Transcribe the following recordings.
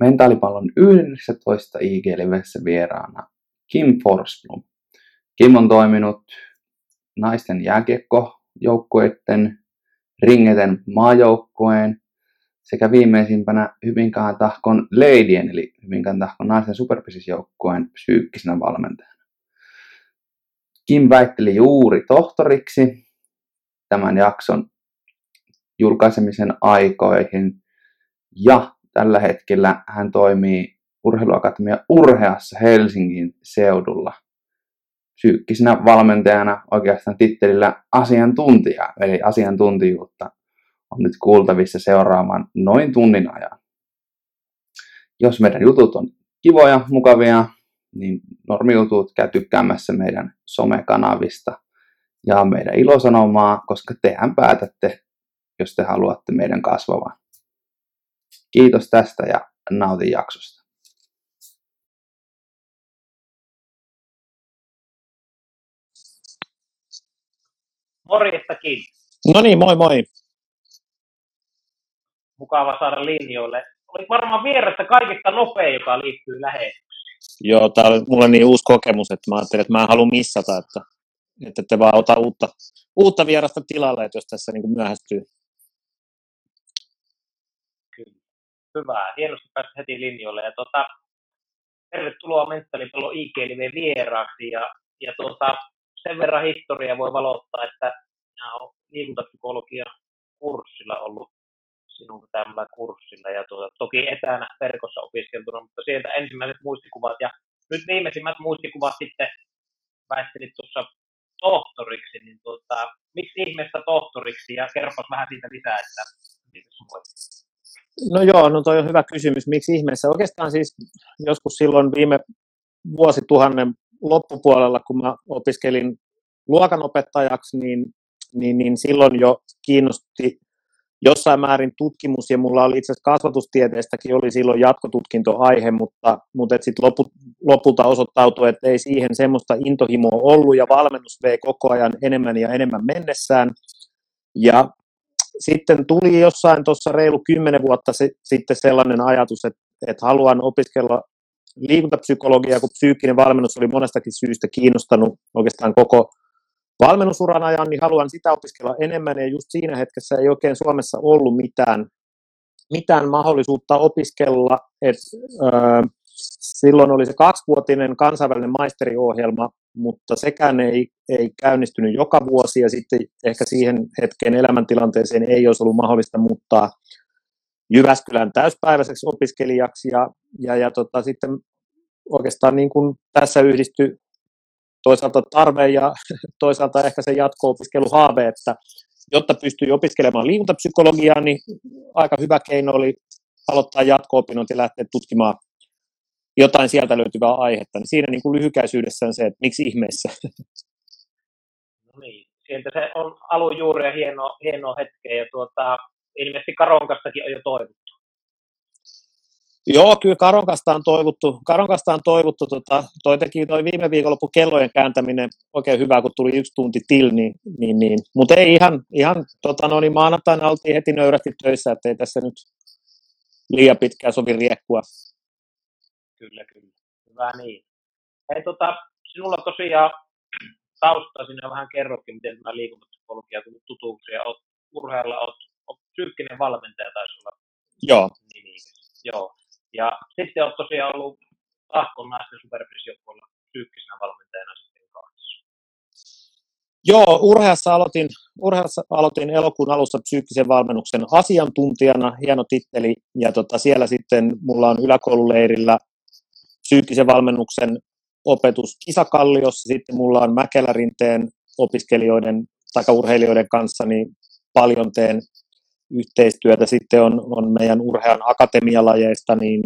mentaalipallon 11 IG-livessä vieraana Kim Forsblom. Kim on toiminut naisten jääkiekkojoukkueiden, ringeten maajoukkueen sekä viimeisimpänä Hyvinkään tahkon Leidien eli Hyvinkään tahkon naisten superpisisjoukkueen psyykkisenä valmentajana. Kim väitteli juuri tohtoriksi tämän jakson julkaisemisen aikoihin ja tällä hetkellä hän toimii Urheiluakatemia Urheassa Helsingin seudulla psyykkisenä valmentajana oikeastaan tittelillä asiantuntija, eli asiantuntijuutta on nyt kuultavissa seuraamaan noin tunnin ajan. Jos meidän jutut on kivoja, mukavia, niin normijutut käy tykkäämässä meidän somekanavista ja meidän ilosanomaa, koska tehän päätätte, jos te haluatte meidän kasvavan. Kiitos tästä ja nautin jaksosta. Morjestakin. No niin, moi moi. Mukava saada linjoille. Olit varmaan vieressä kaikista nopea, joka liittyy lähetykseen. Joo, tämä oli mulle niin uusi kokemus, että mä ajattelin, että mä en halua missata, että, että te vaan ota uutta, uutta vierasta tilalle, että jos tässä niin myöhästyy. Hyvä. Hienosti päästä heti linjoille. Ja tuota, tervetuloa Mentalipallo IGLV vieraaksi. Ja, ja tuota, sen verran historia voi valottaa, että minä olen liikuntapsykologia kurssilla ollut sinun tämmöllä kurssilla ja tuota, toki etänä verkossa opiskeltuna, mutta sieltä ensimmäiset muistikuvat ja nyt viimeisimmät muistikuvat sitten väittelit tuossa tohtoriksi, niin tuota, miksi ihmeestä tohtoriksi ja kerropas vähän siitä lisää, että miten No joo, no toi on hyvä kysymys. Miksi ihmeessä? Oikeastaan siis joskus silloin viime vuosituhannen loppupuolella, kun mä opiskelin luokanopettajaksi, niin, niin, niin silloin jo kiinnosti jossain määrin tutkimus, ja mulla oli itse asiassa kasvatustieteestäkin oli silloin jatkotutkintoaihe, mutta, mutta sitten lopu, lopulta osoittautui, että ei siihen semmoista intohimoa ollut, ja valmennus vei koko ajan enemmän ja enemmän mennessään. Ja sitten tuli jossain tuossa reilu kymmenen vuotta sitten sellainen ajatus, että, että haluan opiskella liikuntapsykologiaa, kun psyykkinen valmennus oli monestakin syystä kiinnostanut oikeastaan koko valmennusuran ajan, niin haluan sitä opiskella enemmän, ja just siinä hetkessä ei oikein Suomessa ollut mitään, mitään mahdollisuutta opiskella, että öö, silloin oli se kaksivuotinen kansainvälinen maisteriohjelma, mutta sekään ei, ei käynnistynyt joka vuosi ja sitten ehkä siihen hetken elämäntilanteeseen ei olisi ollut mahdollista muuttaa Jyväskylän täyspäiväiseksi opiskelijaksi ja, ja, ja tota, sitten oikeastaan niin kuin tässä yhdistyi toisaalta tarve ja toisaalta ehkä se jatko-opiskeluhaave, että jotta pystyi opiskelemaan liikuntapsykologiaa, niin aika hyvä keino oli aloittaa jatko-opinnot ja lähteä tutkimaan jotain sieltä löytyvää aihetta, niin siinä niin kuin lyhykäisyydessään se, että miksi ihmeessä. No niin, sieltä se on alun juuri ja hieno, hieno hetkeä, ja tuota, ilmeisesti Karonkastakin on jo toivottu. Joo, kyllä Karonkasta on toivottu. Karonkasta on toivottu. Tota, toi teki toi viime viikonloppu kellojen kääntäminen oikein hyvä, kun tuli yksi tunti til, niin, niin, niin. mutta ei ihan, ihan tota, no, niin maanantaina oltiin heti nöyrästi töissä, että ei tässä nyt liian pitkään sovi riekkua. Kyllä, kyllä. Hyvä niin. Hei, tota, sinulla tosiaan taustaa sinne vähän kerrokin, miten tämä liikuntapsykologia tullut tutuksi ja olet urheilla, olet, olet psyykkinen valmentaja taisi olla Joo. nimi. Joo. Ja sitten olet tosiaan ollut Tahkon naisten superprisjoukkueella psyykkisenä valmentajana sitten kanssa. Joo, urheassa aloitin, urheassa aloitin elokuun alussa psyykkisen valmennuksen asiantuntijana, hieno titteli, ja tota, siellä sitten mulla on yläkoululeirillä psyykkisen valmennuksen opetus Kisakalliossa. Sitten mulla on Mäkelärinteen opiskelijoiden tai urheilijoiden kanssa niin paljon teen yhteistyötä. Sitten on, on meidän urhean akatemialajeista niin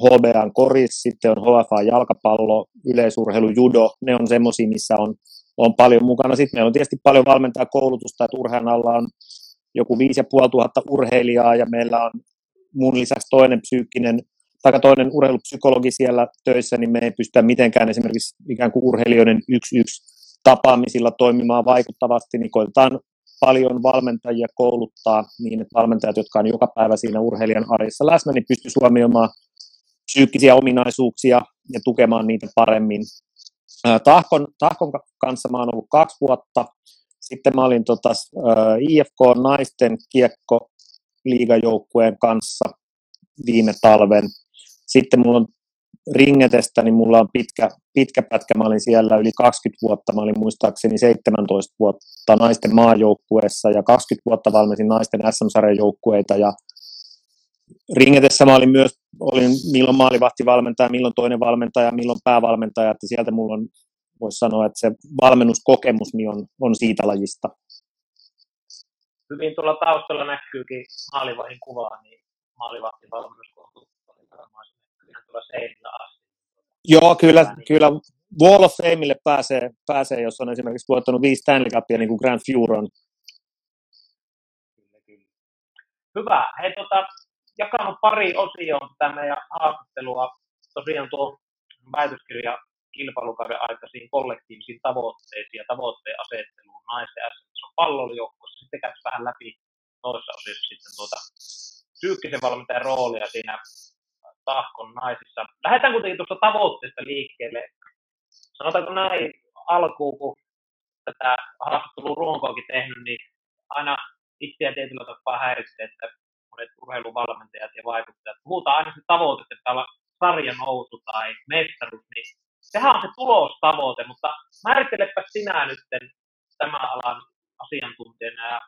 HBAn koris, sitten on HFA jalkapallo, yleisurheilu, judo. Ne on semmoisia, missä on, on paljon mukana. Sitten meillä on tietysti paljon valmentaa koulutusta, että urhean alla on joku 5500 urheilijaa ja meillä on mun lisäksi toinen psyykkinen tai toinen urheilupsykologi siellä töissä, niin me ei pystytä mitenkään esimerkiksi ikään kuin urheilijoiden yksi yksi tapaamisilla toimimaan vaikuttavasti, niin koitetaan paljon valmentajia kouluttaa niin, että valmentajat, jotka on joka päivä siinä urheilijan arjessa läsnä, niin pystyisi huomioimaan psyykkisiä ominaisuuksia ja tukemaan niitä paremmin. Tahkon, Tahkon kanssa mä oon ollut kaksi vuotta. Sitten mä olin tota, IFK naisten kiekko liigajoukkueen kanssa viime talven. Sitten mulla on Ringetestä, niin mulla on pitkä, pitkä pätkä. Mä olin siellä yli 20 vuotta. Mä olin muistaakseni 17 vuotta naisten maajoukkueessa ja 20 vuotta valmensin naisten SM-sarjan joukkueita ja Ringetessä mä olin myös, olin milloin maalivahtivalmentaja, milloin toinen valmentaja, milloin päävalmentaja, että sieltä mulla on, voisi sanoa, että se valmennuskokemus niin on, on siitä lajista. Hyvin tuolla taustalla näkyykin maalivahin kuvaa, niin maalivahtivalmennus tuolla seinillä asti. Joo, kyllä, niin. kyllä Wall of Fameille pääsee, pääsee, jos on esimerkiksi voittanut viisi Stanley Cupia, niin kuin Grand Furon. Kyllä, kyllä. Hyvä. Hei, tota, jakanut pari osioon tätä meidän haastattelua. Tosiaan tuo väitöskirja kilpailukauden aikaisiin kollektiivisiin tavoitteisiin ja tavoitteen asetteluun naisten SM on pallolijoukkueessa. Sitten käydään vähän läpi toisessa osiossa sitten tuota psyykkisen valmentajan roolia siinä tahkon naisissa. Lähdetään kuitenkin tuosta tavoitteesta liikkeelle. Sanotaanko näin alkuun, kun tätä haastattelun ruonkoakin tehnyt, niin aina itseä tietyllä tapaa häiritsee, että monet urheiluvalmentajat ja vaikuttajat puhutaan aina se tavoite, että olla sarjan nousu tai mestaruus, niin sehän on se tulostavoite, mutta määrittelepä sinä nyt tämän alan asiantuntijana ja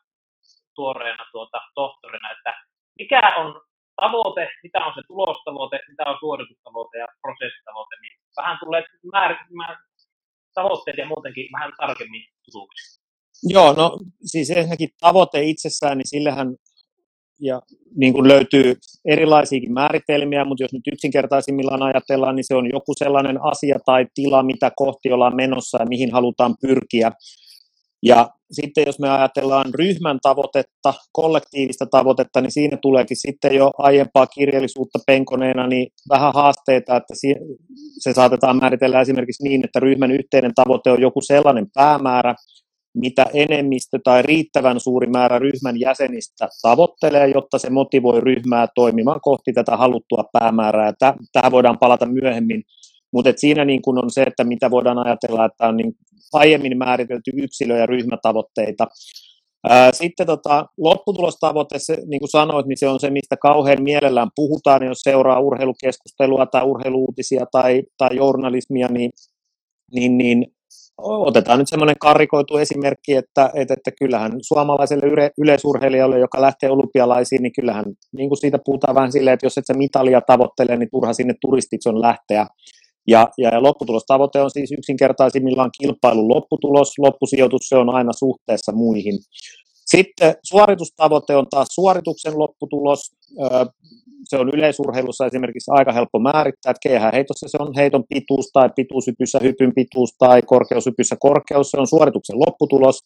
tuoreena tuota, tohtorina, että mikä on tavoite, mitä on se tulostavoite, mitä on suoritustavoite ja prosessitavoite, niin vähän tulee määr- tavoitteet ja muutenkin vähän tarkemmin tutuksi. Joo, no siis ensinnäkin tavoite itsessään, niin sillehän ja niin kuin löytyy erilaisiakin määritelmiä, mutta jos nyt yksinkertaisimmillaan ajatellaan, niin se on joku sellainen asia tai tila, mitä kohti ollaan menossa ja mihin halutaan pyrkiä. Ja sitten jos me ajatellaan ryhmän tavoitetta, kollektiivista tavoitetta, niin siinä tuleekin sitten jo aiempaa kirjallisuutta penkoneena niin vähän haasteita, että se saatetaan määritellä esimerkiksi niin, että ryhmän yhteinen tavoite on joku sellainen päämäärä, mitä enemmistö tai riittävän suuri määrä ryhmän jäsenistä tavoittelee, jotta se motivoi ryhmää toimimaan kohti tätä haluttua päämäärää. Tähän voidaan palata myöhemmin, mutta siinä niin kun on se, että mitä voidaan ajatella, että on niin aiemmin määritelty yksilö- ja ryhmätavoitteita. Sitten tota, lopputulostavoite, se, niin kuin sanoit, niin se on se, mistä kauhean mielellään puhutaan, jos seuraa urheilukeskustelua tai urheiluutisia tai, tai journalismia, niin, niin, niin otetaan nyt semmoinen karikoitu esimerkki, että, että, että kyllähän suomalaiselle yle, yleisurheilijalle, joka lähtee olympialaisiin, niin kyllähän niin kuin siitä puhutaan vähän silleen, että jos et sä mitalia tavoittele, niin turha sinne turistiksi on lähteä. Ja, ja, lopputulostavoite on siis yksinkertaisimmillaan kilpailun lopputulos, loppusijoitus se on aina suhteessa muihin. Sitten suoritustavoite on taas suorituksen lopputulos. Se on yleisurheilussa esimerkiksi aika helppo määrittää, että keihäheitossa se on heiton pituus tai pituushypyssä hypyn pituus tai korkeushypyssä korkeus, se on suorituksen lopputulos.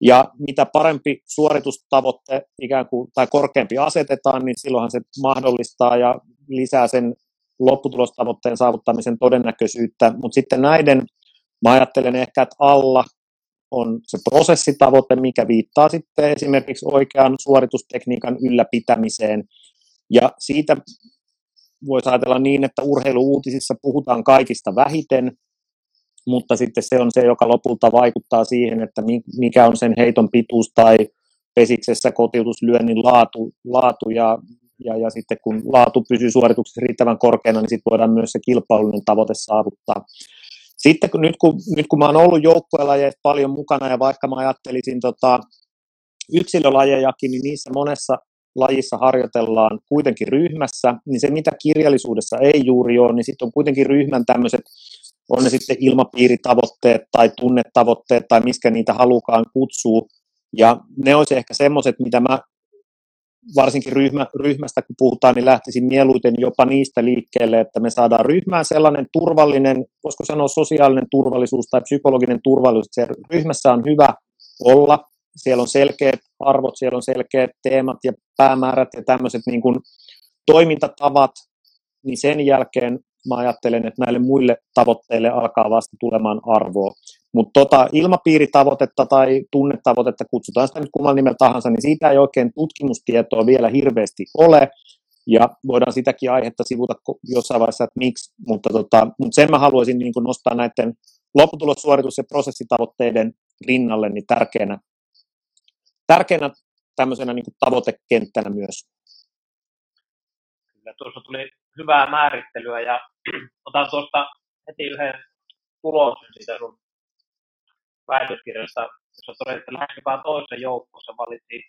Ja mitä parempi suoritustavoite ikään kuin, tai korkeampi asetetaan, niin silloinhan se mahdollistaa ja lisää sen lopputulostavoitteen saavuttamisen todennäköisyyttä, mutta sitten näiden, mä ajattelen ehkä, että alla on se prosessitavoite, mikä viittaa sitten esimerkiksi oikean suoritustekniikan ylläpitämiseen. Ja siitä voisi ajatella niin, että urheiluuutisissa puhutaan kaikista vähiten, mutta sitten se on se, joka lopulta vaikuttaa siihen, että mikä on sen heiton pituus tai pesiksessä kotiutuslyönnin laatu, laatu ja ja, ja sitten kun laatu pysyy suorituksessa riittävän korkeana, niin sitten voidaan myös se kilpailullinen tavoite saavuttaa. Sitten kun, nyt, kun, nyt kun mä oon ollut joukkuelajeissa paljon mukana ja vaikka mä ajattelisin tota, yksilölajejakin, niin niissä monessa lajissa harjoitellaan kuitenkin ryhmässä, niin se mitä kirjallisuudessa ei juuri ole, niin sitten on kuitenkin ryhmän tämmöiset, on ne sitten ilmapiiritavoitteet tai tunnetavoitteet tai miskä niitä halukaan kutsuu, ja ne olisi ehkä semmoiset, mitä mä varsinkin ryhmä, ryhmästä kun puhutaan, niin lähtisin mieluiten jopa niistä liikkeelle, että me saadaan ryhmään sellainen turvallinen, voisiko sanoa sosiaalinen turvallisuus tai psykologinen turvallisuus, että ryhmässä on hyvä olla, siellä on selkeät arvot, siellä on selkeät teemat ja päämäärät ja tämmöiset niin kuin toimintatavat, niin sen jälkeen mä ajattelen, että näille muille tavoitteille alkaa vasta tulemaan arvoa. Mutta tota, ilmapiiritavoitetta tai tunnetavoitetta, kutsutaan sitä nyt kummalla nimellä tahansa, niin siitä ei oikein tutkimustietoa vielä hirveästi ole. ja voidaan sitäkin aihetta sivuta jossain vaiheessa, että miksi, mutta, tota, mutta sen mä haluaisin niin nostaa näiden lopputulossuoritus- ja prosessitavoitteiden rinnalle niin tärkeänä, tärkeänä tämmöisenä niin tavoitekenttänä myös. Kyllä, tuossa tuli hyvää määrittelyä ja otan tuosta heti yhden tuloksen siitä sun väitöskirjasta, jossa todetaan, että lähes joka toisessa joukossa valittiin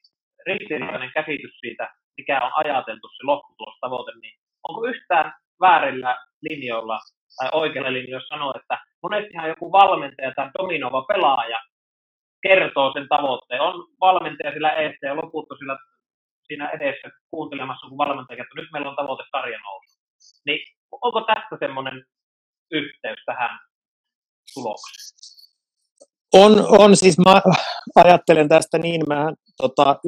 ristiriitainen käsitys siitä, mikä on ajateltu se lopputulostavoite, niin onko yhtään väärillä linjoilla tai oikealla linjoilla sanoa, että monestihan joku valmentaja tai dominova pelaaja kertoo sen tavoitteen. On valmentaja sillä eessä ja loput sillä siinä edessä kuuntelemassa, kun valmentaja kertoo, nyt meillä on tavoite sarjan nousu. Niin onko tästä semmoinen yhteys tähän tulokseen? On, on, siis mä ajattelen tästä niin, mä tota,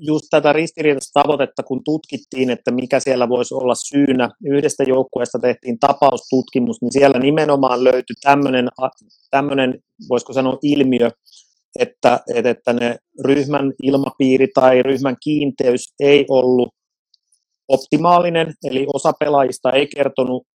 just tätä ristiriitaista tavoitetta, kun tutkittiin, että mikä siellä voisi olla syynä. Yhdestä joukkueesta tehtiin tapaustutkimus, niin siellä nimenomaan löytyi tämmöinen, tämmöinen voisiko sanoa ilmiö, että, että ne ryhmän ilmapiiri tai ryhmän kiinteys ei ollut optimaalinen, eli osa pelaajista ei kertonut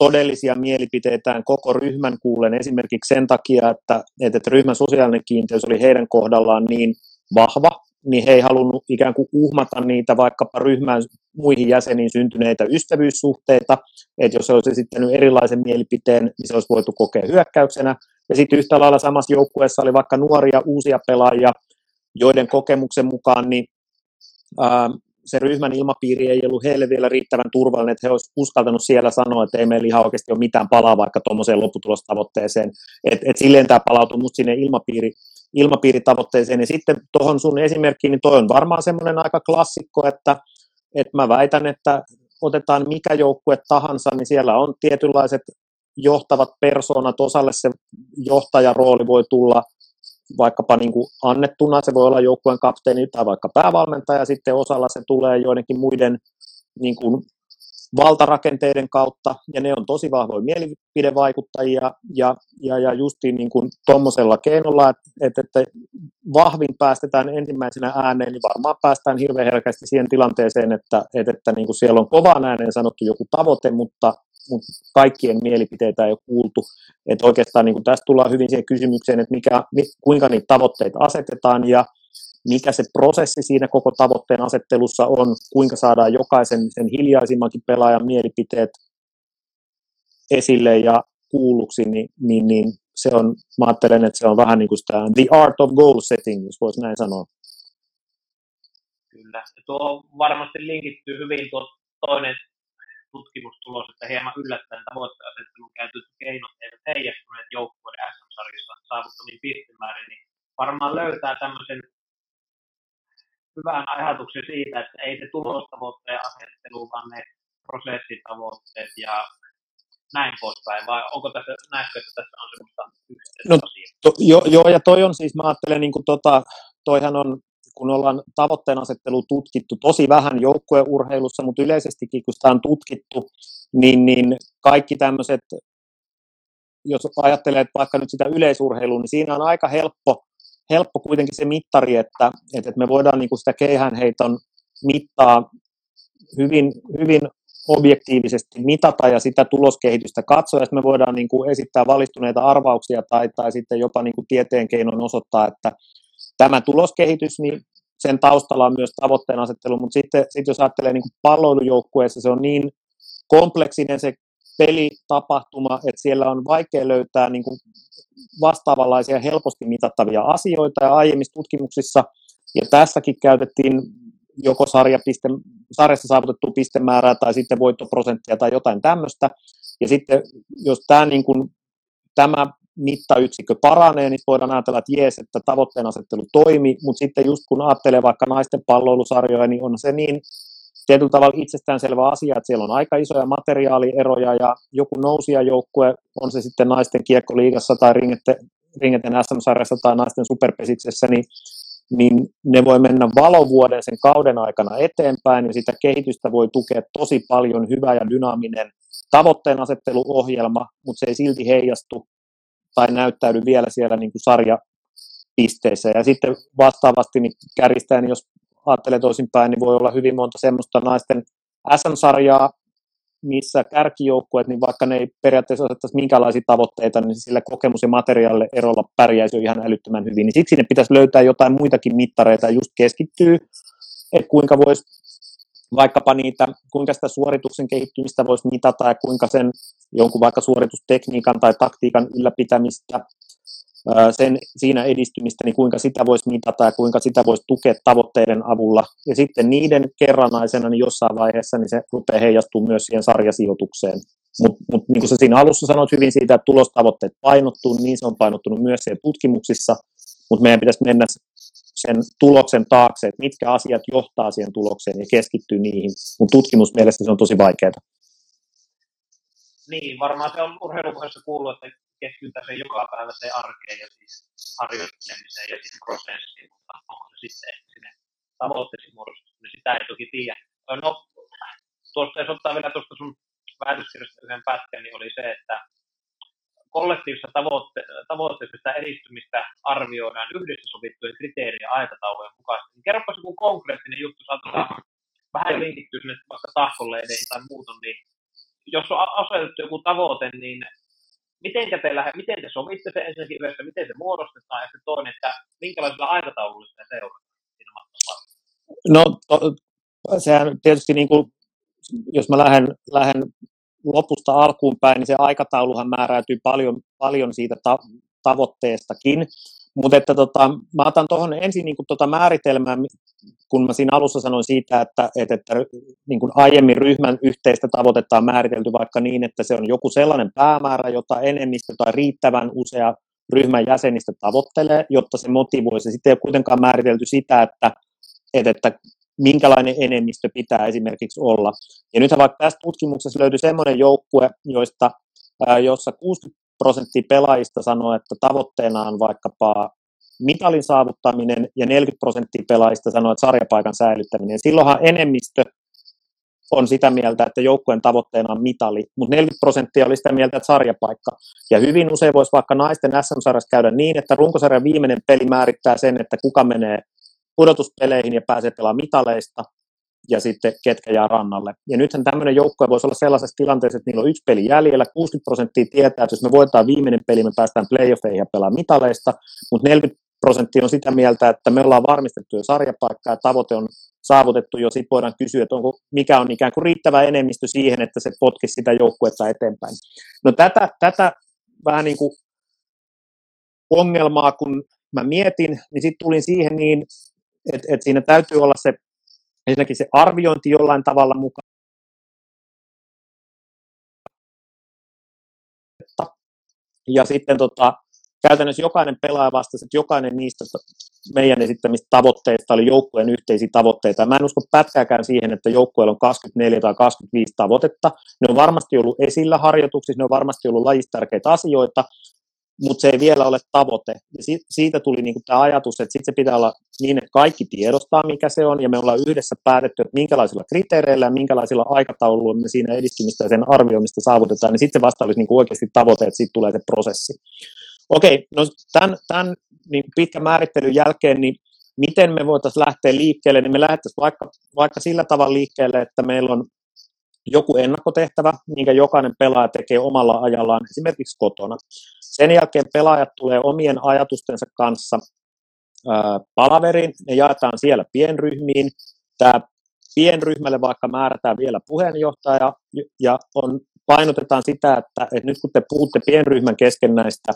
todellisia mielipiteitään koko ryhmän kuulen esimerkiksi sen takia, että, että ryhmän sosiaalinen kiinteys oli heidän kohdallaan niin vahva, niin he ei halunnut ikään kuin uhmata niitä vaikkapa ryhmän muihin jäseniin syntyneitä ystävyyssuhteita, että jos se olisi esittänyt erilaisen mielipiteen, niin se olisi voitu kokea hyökkäyksenä. Ja sitten yhtä lailla samassa joukkueessa oli vaikka nuoria uusia pelaajia, joiden kokemuksen mukaan niin, ää, se ryhmän ilmapiiri ei ollut heille vielä riittävän turvallinen, että he olisivat uskaltanut siellä sanoa, että ei meillä ihan oikeasti ole mitään palaa vaikka tuommoiseen lopputulostavoitteeseen. Et, et silleen tämä palautuu musta sinne ilmapiiri, ilmapiiritavoitteeseen. Ja sitten tuohon sun esimerkkiin, niin toi on varmaan semmoinen aika klassikko, että, että mä väitän, että otetaan mikä joukkue tahansa, niin siellä on tietynlaiset johtavat persoonat, osalle se johtajarooli voi tulla vaikkapa niin kuin annettuna, se voi olla joukkueen kapteeni tai vaikka päävalmentaja, sitten osalla se tulee joidenkin muiden niin kuin valtarakenteiden kautta, ja ne on tosi vahvoja mielipidevaikuttajia, ja, ja, ja justiin niin kuin tuommoisella keinolla, että, että vahvin päästetään ensimmäisenä ääneen, niin varmaan päästään hirveän herkästi siihen tilanteeseen, että, että, että niin kuin siellä on kovaan ääneen sanottu joku tavoite, mutta, mutta kaikkien mielipiteitä ei ole kuultu. Että oikeastaan niin tästä tullaan hyvin siihen kysymykseen, että mikä, kuinka niitä tavoitteita asetetaan, ja mikä se prosessi siinä koko tavoitteen asettelussa on, kuinka saadaan jokaisen sen hiljaisimmankin pelaajan mielipiteet esille ja kuulluksi, niin, niin, niin se on, mä ajattelen, että se on vähän niin kuin sitä the art of goal setting, jos voisi näin sanoa. Kyllä, ja tuo varmasti linkittyy hyvin tuo toinen tutkimustulos, että hieman yllättäen tavoitteasettelun käytetyt keinot eivät heijastuneet joukkueiden SM-sarjassa saavuttamiin pistemäärin, niin varmaan löytää tämmöisen hyvän ajatuksen siitä, että ei se tulostavoitteen asettelu, vaan ne prosessitavoitteet ja näin poispäin, vai onko tässä, näetkö, että tässä on semmoista no, to, jo, joo, ja toi on siis, mä ajattelen, niin kuin tota, toihan on, kun ollaan tavoitteen asettelu tutkittu tosi vähän joukkueurheilussa, mutta yleisestikin, kun sitä on tutkittu, niin, niin kaikki tämmöiset, jos ajattelee että vaikka nyt sitä yleisurheilua, niin siinä on aika helppo helppo kuitenkin se mittari, että, että me voidaan niin kuin sitä keihäänheiton mittaa hyvin, hyvin objektiivisesti mitata ja sitä tuloskehitystä katsoa, ja me voidaan niin kuin esittää valistuneita arvauksia tai, tai sitten jopa niin kuin tieteen keinoin osoittaa, että tämä tuloskehitys, niin sen taustalla on myös tavoitteen asettelu, mutta sitten, sitten jos ajattelee niin palloilujoukkueessa, se on niin kompleksinen se pelitapahtuma, että siellä on vaikea löytää niin kuin vastaavanlaisia helposti mitattavia asioita ja aiemmissa tutkimuksissa, ja tässäkin käytettiin joko sarjapiste, sarjassa saavutettu pistemäärää tai sitten voittoprosenttia tai jotain tämmöistä. Ja sitten jos tämä, niin kuin, tämä mittayksikkö paranee, niin voidaan ajatella, että jees, että tavoitteen asettelu toimi, mutta sitten just kun ajattelee vaikka naisten palloilusarjoja, niin on se niin tietyllä tavalla itsestäänselvä asia, että siellä on aika isoja materiaalieroja ja joku nousijajoukkue, on se sitten naisten kiekkoliigassa tai ringeten, ringeten SM-sarjassa tai naisten superpesiksessä, niin, niin ne voi mennä valovuoden sen kauden aikana eteenpäin ja sitä kehitystä voi tukea tosi paljon hyvä ja dynaaminen tavoitteen asetteluohjelma, mutta se ei silti heijastu tai näyttäydy vielä siellä niin kuin sarjapisteissä. Ja sitten vastaavasti niin kärjistäen, jos ajattelee toisinpäin, niin voi olla hyvin monta semmoista naisten SM-sarjaa, missä kärkijoukkueet, niin vaikka ne ei periaatteessa asettaisi minkälaisia tavoitteita, niin sillä kokemus- ja materiaalille erolla pärjäisi jo ihan älyttömän hyvin. Niin siksi ne pitäisi löytää jotain muitakin mittareita ja just keskittyy, että kuinka voisi vaikkapa niitä, kuinka sitä suorituksen kehittymistä voisi mitata ja kuinka sen jonkun vaikka suoritustekniikan tai taktiikan ylläpitämistä sen, siinä edistymistä, niin kuinka sitä voisi mitata ja kuinka sitä voisi tukea tavoitteiden avulla. Ja sitten niiden kerranaisena niin jossain vaiheessa niin se rupeaa heijastumaan myös siihen sarjasijoitukseen. Mutta mut, niin kuin sä siinä alussa sanoit hyvin siitä, että tulostavoitteet painottuu, niin se on painottunut myös siellä tutkimuksissa, mutta meidän pitäisi mennä sen tuloksen taakse, että mitkä asiat johtaa siihen tulokseen ja keskittyy niihin. Mutta tutkimusmielestä se on tosi vaikeaa. Niin, varmaan se on urheilupuheessa kuullut, että keskitytään se joka päivä se arkeen ja siis harjoittelemiseen ja siihen prosessiin, mutta onko se sitten sinne tavoitteisiin muodostunut, niin sitä ei toki tiedä. No, tuosta jos ottaa vielä tuosta sun väitöskirjasta yhden pätkän, niin oli se, että kollektiivista tavoitte- tavoitteista edistymistä arvioidaan yhdessä sovittujen kriteerien aikataulujen mukaisesti. Niin kerropas joku konkreettinen juttu, saatetaan vähän linkittyä sinne vaikka tahkoleideihin tai muuta, niin jos on asetettu joku tavoite, niin miten te, lähe, miten te sovitte se ensinnäkin yhdessä, miten se muodostetaan, ja sitten toinen, että minkälaisella aikataululla sitä seurataan siinä matkan No, to, sehän tietysti niin kuin, jos mä lähden, lähden lopusta alkuun päin, niin se aikatauluhan määräytyy paljon, paljon siitä ta- tavoitteestakin. Mutta että tota, mä otan tuohon ensin niin tota määritelmää, kun mä siinä alussa sanoin siitä, että, että, että niin aiemmin ryhmän yhteistä tavoitetta on määritelty vaikka niin, että se on joku sellainen päämäärä, jota enemmistö tai riittävän usea ryhmän jäsenistä tavoittelee, jotta se motivoisi. Sitten ei ole kuitenkaan määritelty sitä, että, että, että minkälainen enemmistö pitää esimerkiksi olla. Ja nythän vaikka tästä tutkimuksessa löytyi semmoinen joukkue, joista, jossa 60 prosenttia pelaajista sanoo, että tavoitteena on vaikkapa mitalin saavuttaminen ja 40 prosenttia pelaajista sanoo, että sarjapaikan säilyttäminen. Silloinhan enemmistö on sitä mieltä, että joukkueen tavoitteena on mitali, mutta 40 prosenttia oli sitä mieltä, että sarjapaikka. Ja hyvin usein voisi vaikka naisten SM-sarjassa käydä niin, että runkosarjan viimeinen peli määrittää sen, että kuka menee pudotuspeleihin ja pääsee pelaamaan mitaleista, ja sitten ketkä jää rannalle. Ja nythän tämmöinen joukkue voisi olla sellaisessa tilanteessa, että niillä on yksi peli jäljellä, 60 prosenttia tietää, että jos me voitetaan viimeinen peli, me päästään playoffeihin ja pelaa mitaleista, mutta 40 prosenttia on sitä mieltä, että me ollaan varmistettu jo sarjapaikka ja tavoite on saavutettu jo, sitten voidaan kysyä, että onko, mikä on ikään kuin riittävä enemmistö siihen, että se potkisi sitä joukkuetta eteenpäin. No tätä, tätä vähän niin kuin ongelmaa, kun mä mietin, niin sitten tulin siihen niin, että, että siinä täytyy olla se ensinnäkin se arviointi jollain tavalla mukaan. Ja sitten tota, käytännössä jokainen pelaaja vastasi, että jokainen niistä meidän esittämistä tavoitteista oli joukkueen yhteisiä tavoitteita. Mä en usko pätkääkään siihen, että joukkueella on 24 tai 25 tavoitetta. Ne on varmasti ollut esillä harjoituksissa, ne on varmasti ollut lajista tärkeitä asioita, mutta se ei vielä ole tavoite. Ja si- siitä tuli niinku tämä ajatus, että sitten se pitää olla niin, että kaikki tiedostaa, mikä se on, ja me ollaan yhdessä päätetty, että minkälaisilla kriteereillä ja minkälaisilla aikatauluilla me siinä edistymistä ja sen arvioimista saavutetaan, niin sitten se vasta olisi niinku oikeasti tavoite, että siitä tulee se prosessi. Okei, no tämän, tämän niin pitkän määrittelyn jälkeen, niin miten me voitaisiin lähteä liikkeelle, niin me lähdettäisiin vaikka, vaikka sillä tavalla liikkeelle, että meillä on joku ennakotehtävä, minkä jokainen pelaaja tekee omalla ajallaan esimerkiksi kotona. Sen jälkeen pelaajat tulee omien ajatustensa kanssa ää, palaveriin, ne jaetaan siellä pienryhmiin. Tämä pienryhmälle vaikka määrätään vielä puheenjohtaja ja on, painotetaan sitä, että, että nyt kun te puhutte pienryhmän kesken näistä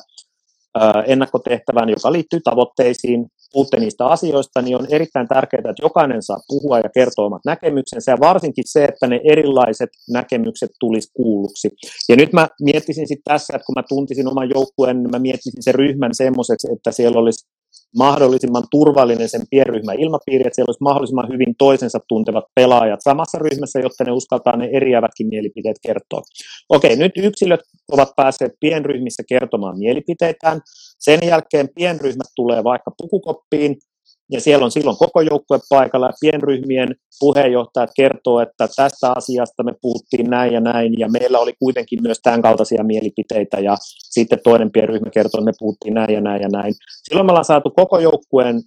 ennakkotehtävään, joka liittyy tavoitteisiin, puhutte niistä asioista, niin on erittäin tärkeää, että jokainen saa puhua ja kertoa omat näkemyksensä, ja varsinkin se, että ne erilaiset näkemykset tulisi kuulluksi. Ja nyt mä miettisin sitten tässä, että kun mä tuntisin oman joukkueen, niin mä miettisin sen ryhmän semmoiseksi, että siellä olisi mahdollisimman turvallinen sen pienryhmän ilmapiiri, että siellä olisi mahdollisimman hyvin toisensa tuntevat pelaajat samassa ryhmässä, jotta ne uskaltaa ne eriävätkin mielipiteet kertoa. Okei, nyt yksilöt ovat päässeet pienryhmissä kertomaan mielipiteitään. Sen jälkeen pienryhmät tulee vaikka pukukoppiin, ja siellä on silloin koko joukkue paikalla. Pienryhmien puheenjohtajat kertoo, että tästä asiasta me puhuttiin näin ja näin. Ja meillä oli kuitenkin myös tämän kaltaisia mielipiteitä. Ja sitten toinen pienryhmä kertoo, että me puhuttiin näin ja näin ja näin. Silloin me ollaan saatu koko joukkueen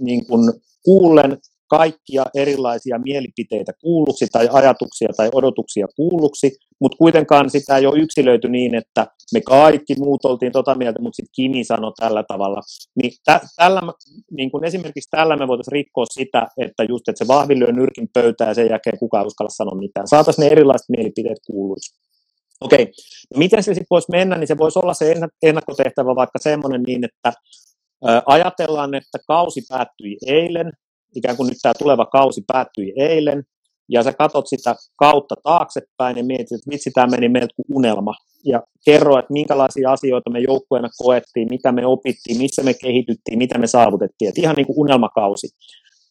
niin kuin kuullen kaikkia erilaisia mielipiteitä kuulluksi tai ajatuksia tai odotuksia kuulluksi, mutta kuitenkaan sitä ei ole yksilöity niin, että me kaikki muut oltiin tota mieltä, mutta sitten Kimi sanoi tällä tavalla. Niin tä, tällä, niin kun esimerkiksi tällä me voitaisiin rikkoa sitä, että just, että se vahvi lyö nyrkin pöytään ja sen jälkeen kukaan uskalla sanoa mitään. Saataisiin ne erilaiset mielipiteet kuuluiksi. Okei, no miten se sitten voisi mennä, niin se voisi olla se ennakkotehtävä vaikka semmoinen niin, että ajatellaan, että kausi päättyi eilen, ikään kuin nyt tämä tuleva kausi päättyi eilen, ja sä katot sitä kautta taaksepäin ja mietit, että vitsi, tämä meni meiltä kuin unelma. Ja kerro, että minkälaisia asioita me joukkueena koettiin, mitä me opittiin, missä me kehityttiin, mitä me saavutettiin. Että ihan niin kuin unelmakausi.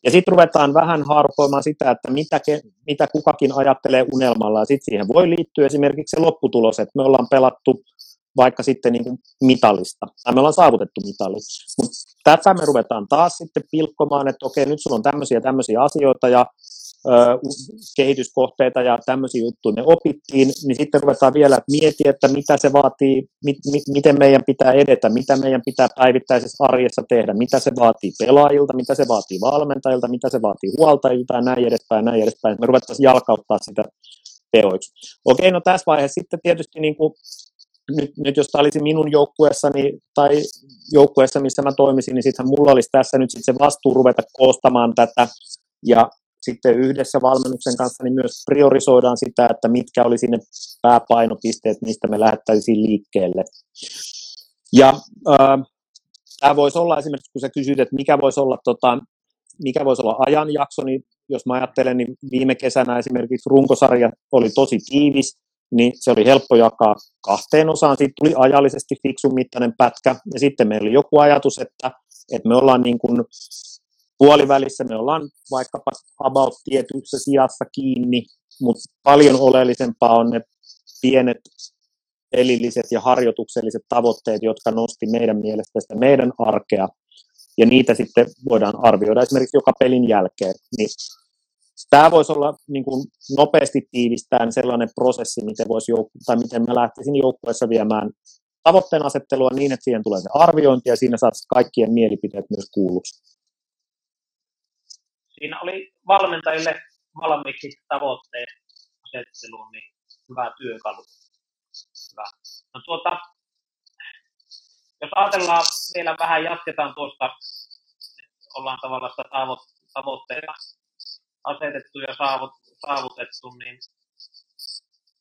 Ja sitten ruvetaan vähän harpoimaan sitä, että mitä, ke, mitä kukakin ajattelee unelmalla. Ja sitten siihen voi liittyä esimerkiksi se lopputulos, että me ollaan pelattu vaikka sitten niin kuin mitalista, tai me ollaan saavutettu mitali. Mutta tätä me ruvetaan taas sitten pilkkomaan, että okei, nyt sulla on tämmöisiä tämmöisiä asioita ja ö, kehityskohteita ja tämmöisiä juttuja me opittiin, niin sitten ruvetaan vielä miettiä, että mitä se vaatii, mi, mi, miten meidän pitää edetä, mitä meidän pitää päivittäisessä arjessa tehdä, mitä se vaatii pelaajilta, mitä se vaatii valmentajilta, mitä se vaatii huoltajilta ja näin edespäin, näin edespäin. Me ruvettaisiin jalkauttaa sitä teoiksi. Okei, no tässä vaiheessa sitten tietysti niin kuin nyt, nyt jos tämä olisi minun joukkueessani tai joukkueessa, missä mä toimisin, niin sittenhän mulla olisi tässä nyt sit se vastuu ruveta koostamaan tätä ja sitten yhdessä valmennuksen kanssa niin myös priorisoidaan sitä, että mitkä olisi ne pääpainopisteet, mistä me lähettäisiin liikkeelle. Ja äh, tämä voisi olla esimerkiksi, kun sä kysyt, että mikä voisi olla, tota, mikä voisi olla ajanjakso, niin jos mä ajattelen, niin viime kesänä esimerkiksi runkosarja oli tosi tiivis, niin se oli helppo jakaa kahteen osaan. Siitä tuli ajallisesti fiksun mittainen pätkä, ja sitten meillä oli joku ajatus, että, että me ollaan niin kuin puolivälissä, me ollaan vaikkapa about tietyssä sijassa kiinni, mutta paljon oleellisempaa on ne pienet pelilliset ja harjoitukselliset tavoitteet, jotka nosti meidän mielestä sitä meidän arkea, ja niitä sitten voidaan arvioida esimerkiksi joka pelin jälkeen. Niin Tämä voisi olla niin kuin nopeasti tiivistään sellainen prosessi, miten, voisi jouk- tai miten mä lähtisin joukkueessa viemään tavoitteen asettelua niin, että siihen tulee se arviointi ja siinä saat kaikkien mielipiteet myös kuulluksi. Siinä oli valmentajille valmiiksi tavoitteen asetteluun, niin hyvä työkalu. Hyvä. No tuota, jos ajatellaan vielä vähän, jatketaan tuosta, ollaan tavallaan sitä asetettu ja saavut, saavutettu, niin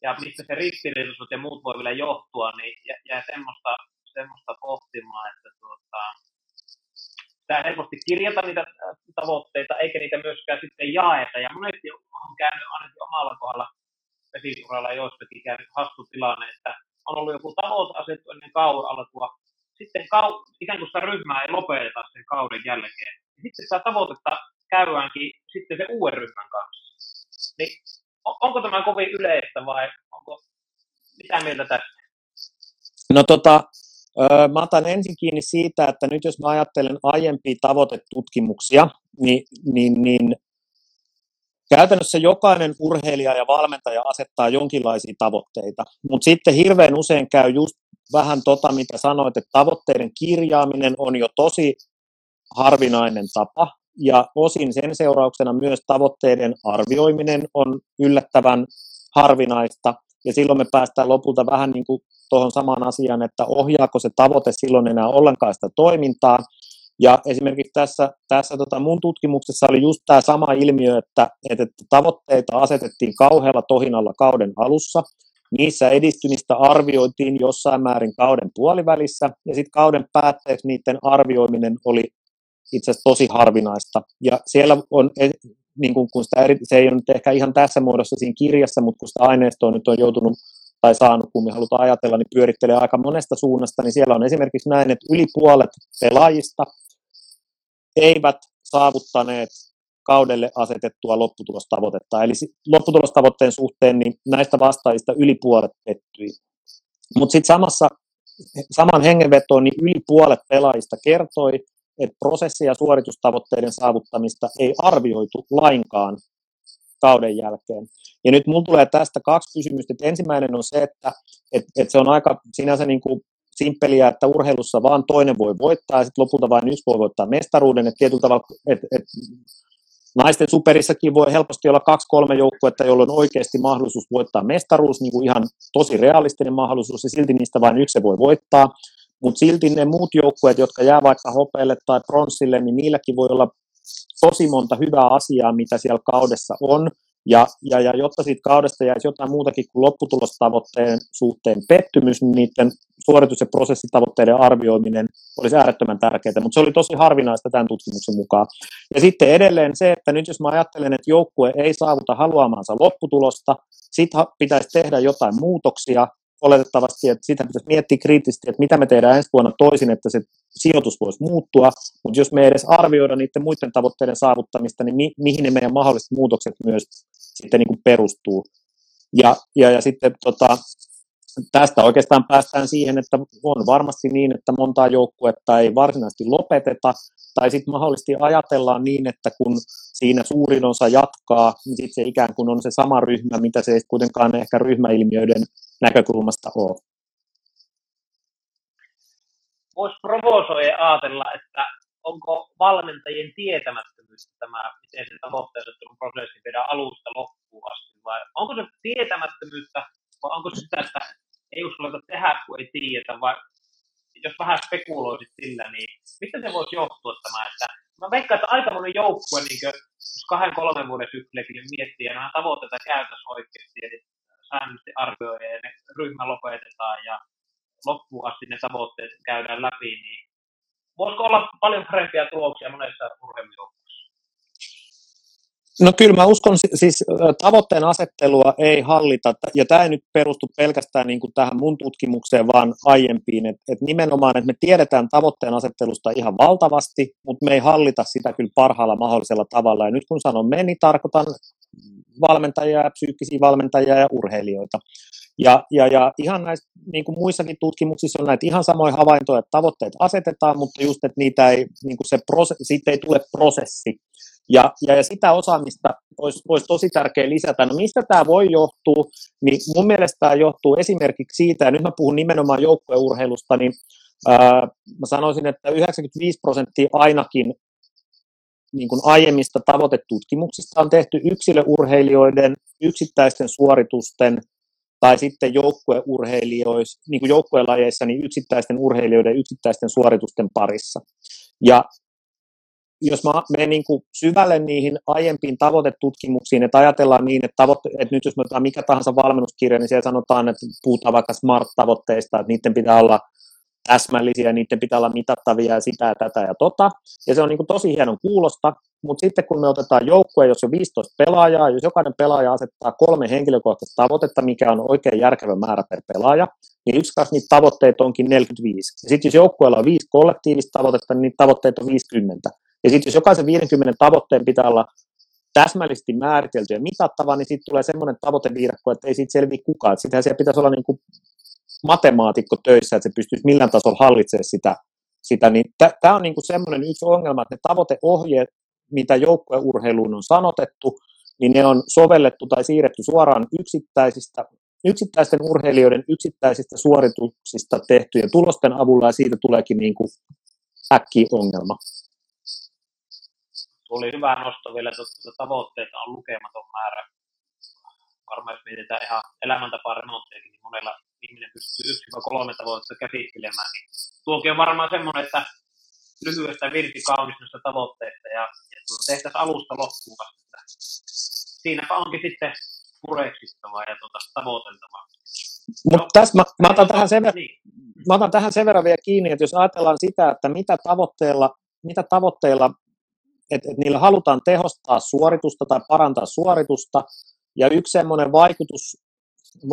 ja mistä se ristiriitaisuus ja muut voi vielä johtua, niin jää semmoista, semmoista pohtimaan, että tuota, tämä helposti kirjata niitä tavoitteita, eikä niitä myöskään sitten jaeta. Ja monesti on käynyt ainakin omalla kohdalla vesiuralla joistakin käynyt hassu tilanne, että on ollut joku tavoite asettu ennen kauden alkua, sitten kau, ikään kuin sitä ryhmää ei lopeteta sen kauden jälkeen. Ja sitten sitä tavoitetta käydäänkin sitten se uuden ryhmän kanssa. Niin onko tämä kovin yleistä vai onko, mitä mieltä tästä? No tota, Mä otan ensin kiinni siitä, että nyt jos mä ajattelen aiempia tavoitetutkimuksia, niin, niin, niin käytännössä jokainen urheilija ja valmentaja asettaa jonkinlaisia tavoitteita, mutta sitten hirveän usein käy just vähän tota, mitä sanoit, että tavoitteiden kirjaaminen on jo tosi harvinainen tapa, ja osin sen seurauksena myös tavoitteiden arvioiminen on yllättävän harvinaista, ja silloin me päästään lopulta vähän niin kuin tuohon samaan asiaan, että ohjaako se tavoite silloin enää ollenkaan sitä toimintaa, ja esimerkiksi tässä, tässä tota mun tutkimuksessa oli just tämä sama ilmiö, että, että tavoitteita asetettiin kauhealla tohinalla kauden alussa, niissä edistymistä arvioitiin jossain määrin kauden puolivälissä, ja sitten kauden päätteeksi niiden arvioiminen oli itse asiassa tosi harvinaista. Ja siellä on, e, niin kun, kun sitä eri, se ei ole nyt ehkä ihan tässä muodossa siinä kirjassa, mutta kun sitä aineistoa nyt on joutunut tai saanut, kun me halutaan ajatella, niin pyörittelee aika monesta suunnasta, niin siellä on esimerkiksi näin, että yli puolet pelaajista eivät saavuttaneet kaudelle asetettua lopputulostavoitetta. Eli lopputulostavoitteen suhteen niin näistä vastaajista yli puolet pettyi. Mutta sitten samassa saman hengenvetoon niin yli puolet pelaajista kertoi, että prosessi- ja suoritustavoitteiden saavuttamista ei arvioitu lainkaan kauden jälkeen. Ja nyt mulla tulee tästä kaksi kysymystä. Että ensimmäinen on se, että et, et se on aika sinänsä niin kuin simppeliä, että urheilussa vaan toinen voi voittaa ja sitten lopulta vain yksi voi voittaa mestaruuden. Että tietyllä tavalla, et, et, Naisten superissakin voi helposti olla kaksi-kolme joukkuetta, joilla on oikeasti mahdollisuus voittaa mestaruus, niin kuin ihan tosi realistinen mahdollisuus, ja silti niistä vain yksi voi voittaa. Mutta silti ne muut joukkueet, jotka jää vaikka hopeelle tai pronssille, niin niilläkin voi olla tosi monta hyvää asiaa, mitä siellä kaudessa on. Ja, ja, ja jotta siitä kaudesta jäisi jotain muutakin kuin lopputulostavoitteen suhteen pettymys, niin niiden suoritus- ja prosessitavoitteiden arvioiminen olisi äärettömän tärkeää, mutta se oli tosi harvinaista tämän tutkimuksen mukaan. Ja sitten edelleen se, että nyt jos mä ajattelen, että joukkue ei saavuta haluamansa lopputulosta, sitten pitäisi tehdä jotain muutoksia, oletettavasti, että sitä pitäisi miettiä kriittisesti, että mitä me tehdään ensi vuonna toisin, että se sijoitus voisi muuttua, mutta jos me edes arvioida niiden muiden tavoitteiden saavuttamista, niin mi- mihin ne meidän mahdolliset muutokset myös sitten niin kuin perustuu. Ja, ja, ja sitten tota, tästä oikeastaan päästään siihen, että on varmasti niin, että montaa joukkuetta ei varsinaisesti lopeteta, tai sitten mahdollisesti ajatellaan niin, että kun siinä suurin osa jatkaa, niin sitten se ikään kuin on se sama ryhmä, mitä se ei kuitenkaan ehkä ryhmäilmiöiden näkökulmasta ole. Voisi provosoida ajatella, että onko valmentajien tietämättömyys tämä, miten se tavoitteenasettelun prosessi viedään alusta loppuun asti, vai onko se tietämättömyyttä, vai onko se sitä, että ei uskalleta tehdä, kun ei tiedetä, vai jos vähän spekuloisit sillä, niin mistä se voisi johtua tämä, että mä veikkaan, että aika moni joukkue, niin kuin, jos kahden, kolmen vuoden sykliäkin miettii ja nämä tavoitteita käytössä oikeasti, eli säännöllisesti arvioi ja ne ryhmä lopetetaan ja loppuun asti ne tavoitteet käydään läpi, niin voisiko olla paljon parempia tuloksia monessa urheilujoukkueessa? No kyllä mä uskon, siis tavoitteen asettelua ei hallita, ja tämä ei nyt perustu pelkästään niin kuin tähän mun tutkimukseen, vaan aiempiin, että et nimenomaan, että me tiedetään tavoitteen asettelusta ihan valtavasti, mutta me ei hallita sitä kyllä parhaalla mahdollisella tavalla, ja nyt kun sanon me, niin tarkoitan valmentajia, psyykkisiä valmentajia ja urheilijoita. Ja, ja, ja ihan näissä niin kuin muissakin tutkimuksissa on näitä ihan samoja havaintoja, että tavoitteet asetetaan, mutta just, että niitä ei, niin kuin se prose, siitä ei tule prosessi. Ja, ja, ja sitä osaamista olisi, olisi tosi tärkeää lisätä. No mistä tämä voi johtua? Niin mun mielestä tämä johtuu esimerkiksi siitä, ja nyt mä puhun nimenomaan joukkueurheilusta, niin ää, mä sanoisin, että 95 prosenttia ainakin niin kuin aiemmista tavoitetutkimuksista on tehty yksilöurheilijoiden yksittäisten suoritusten tai sitten joukkueurheilijoissa, niin kuin joukkuelajeissa, niin yksittäisten urheilijoiden yksittäisten suoritusten parissa. Ja jos mä menen niin kuin syvälle niihin aiempiin tavoitetutkimuksiin, että ajatellaan niin, että, tavoitte, että nyt jos me otetaan mikä tahansa valmennuskirja, niin siellä sanotaan, että puhutaan vaikka smart-tavoitteista, että niiden pitää olla täsmällisiä, niiden pitää olla mitattavia ja sitä ja tätä ja tota. Ja se on niin kuin tosi hienon kuulosta, mutta sitten kun me otetaan joukkue, jos on 15 pelaajaa, jos jokainen pelaaja asettaa kolme henkilökohtaista tavoitetta, mikä on oikein järkevä määrä per pelaaja, niin yksi kanssa niitä tavoitteita onkin 45. Ja sitten jos joukkueella on viisi kollektiivista tavoitetta, niin niitä tavoitteita on 50. Ja sitten jos jokaisen 50 tavoitteen pitää olla täsmällisesti määritelty ja mitattava, niin sitten tulee semmoinen tavoiteviidakko, että ei siitä selviä kukaan. Sittenhän siellä pitäisi olla niin kuin matemaatikko töissä, että se pystyisi millään tasolla hallitsemaan sitä. sitä niin Tämä on niin kuin semmoinen yksi ongelma, että ne tavoiteohjeet, mitä joukkueurheiluun on sanotettu, niin ne on sovellettu tai siirretty suoraan yksittäisistä, yksittäisten urheilijoiden yksittäisistä suorituksista tehtyjen tulosten avulla, ja siitä tuleekin niin kuin äkki ongelma. Tuli hyvä nosto vielä, että tavoitteita on lukematon määrä. Varmaan jos mietitään ihan elämäntapaa remonttiakin, niin monella ihminen pystyy yksi vai kolme tavoitetta käsittelemään, niin tuokin on varmaan semmoinen, että lyhyestä virti kaunis noista tavoitteista ja, ja tuota, tehtäisiin alusta loppuun vasta. Siinäpä onkin sitten pureksittavaa ja tuota, tavoiteltavaa. Mutta no, tässä mä, mä, otan tähän sen verran, niin. mä otan tähän sen verran vielä kiinni, että jos ajatellaan sitä, että mitä tavoitteilla, mitä tavoitteilla että, että niillä halutaan tehostaa suoritusta tai parantaa suoritusta, ja yksi semmoinen vaikutus,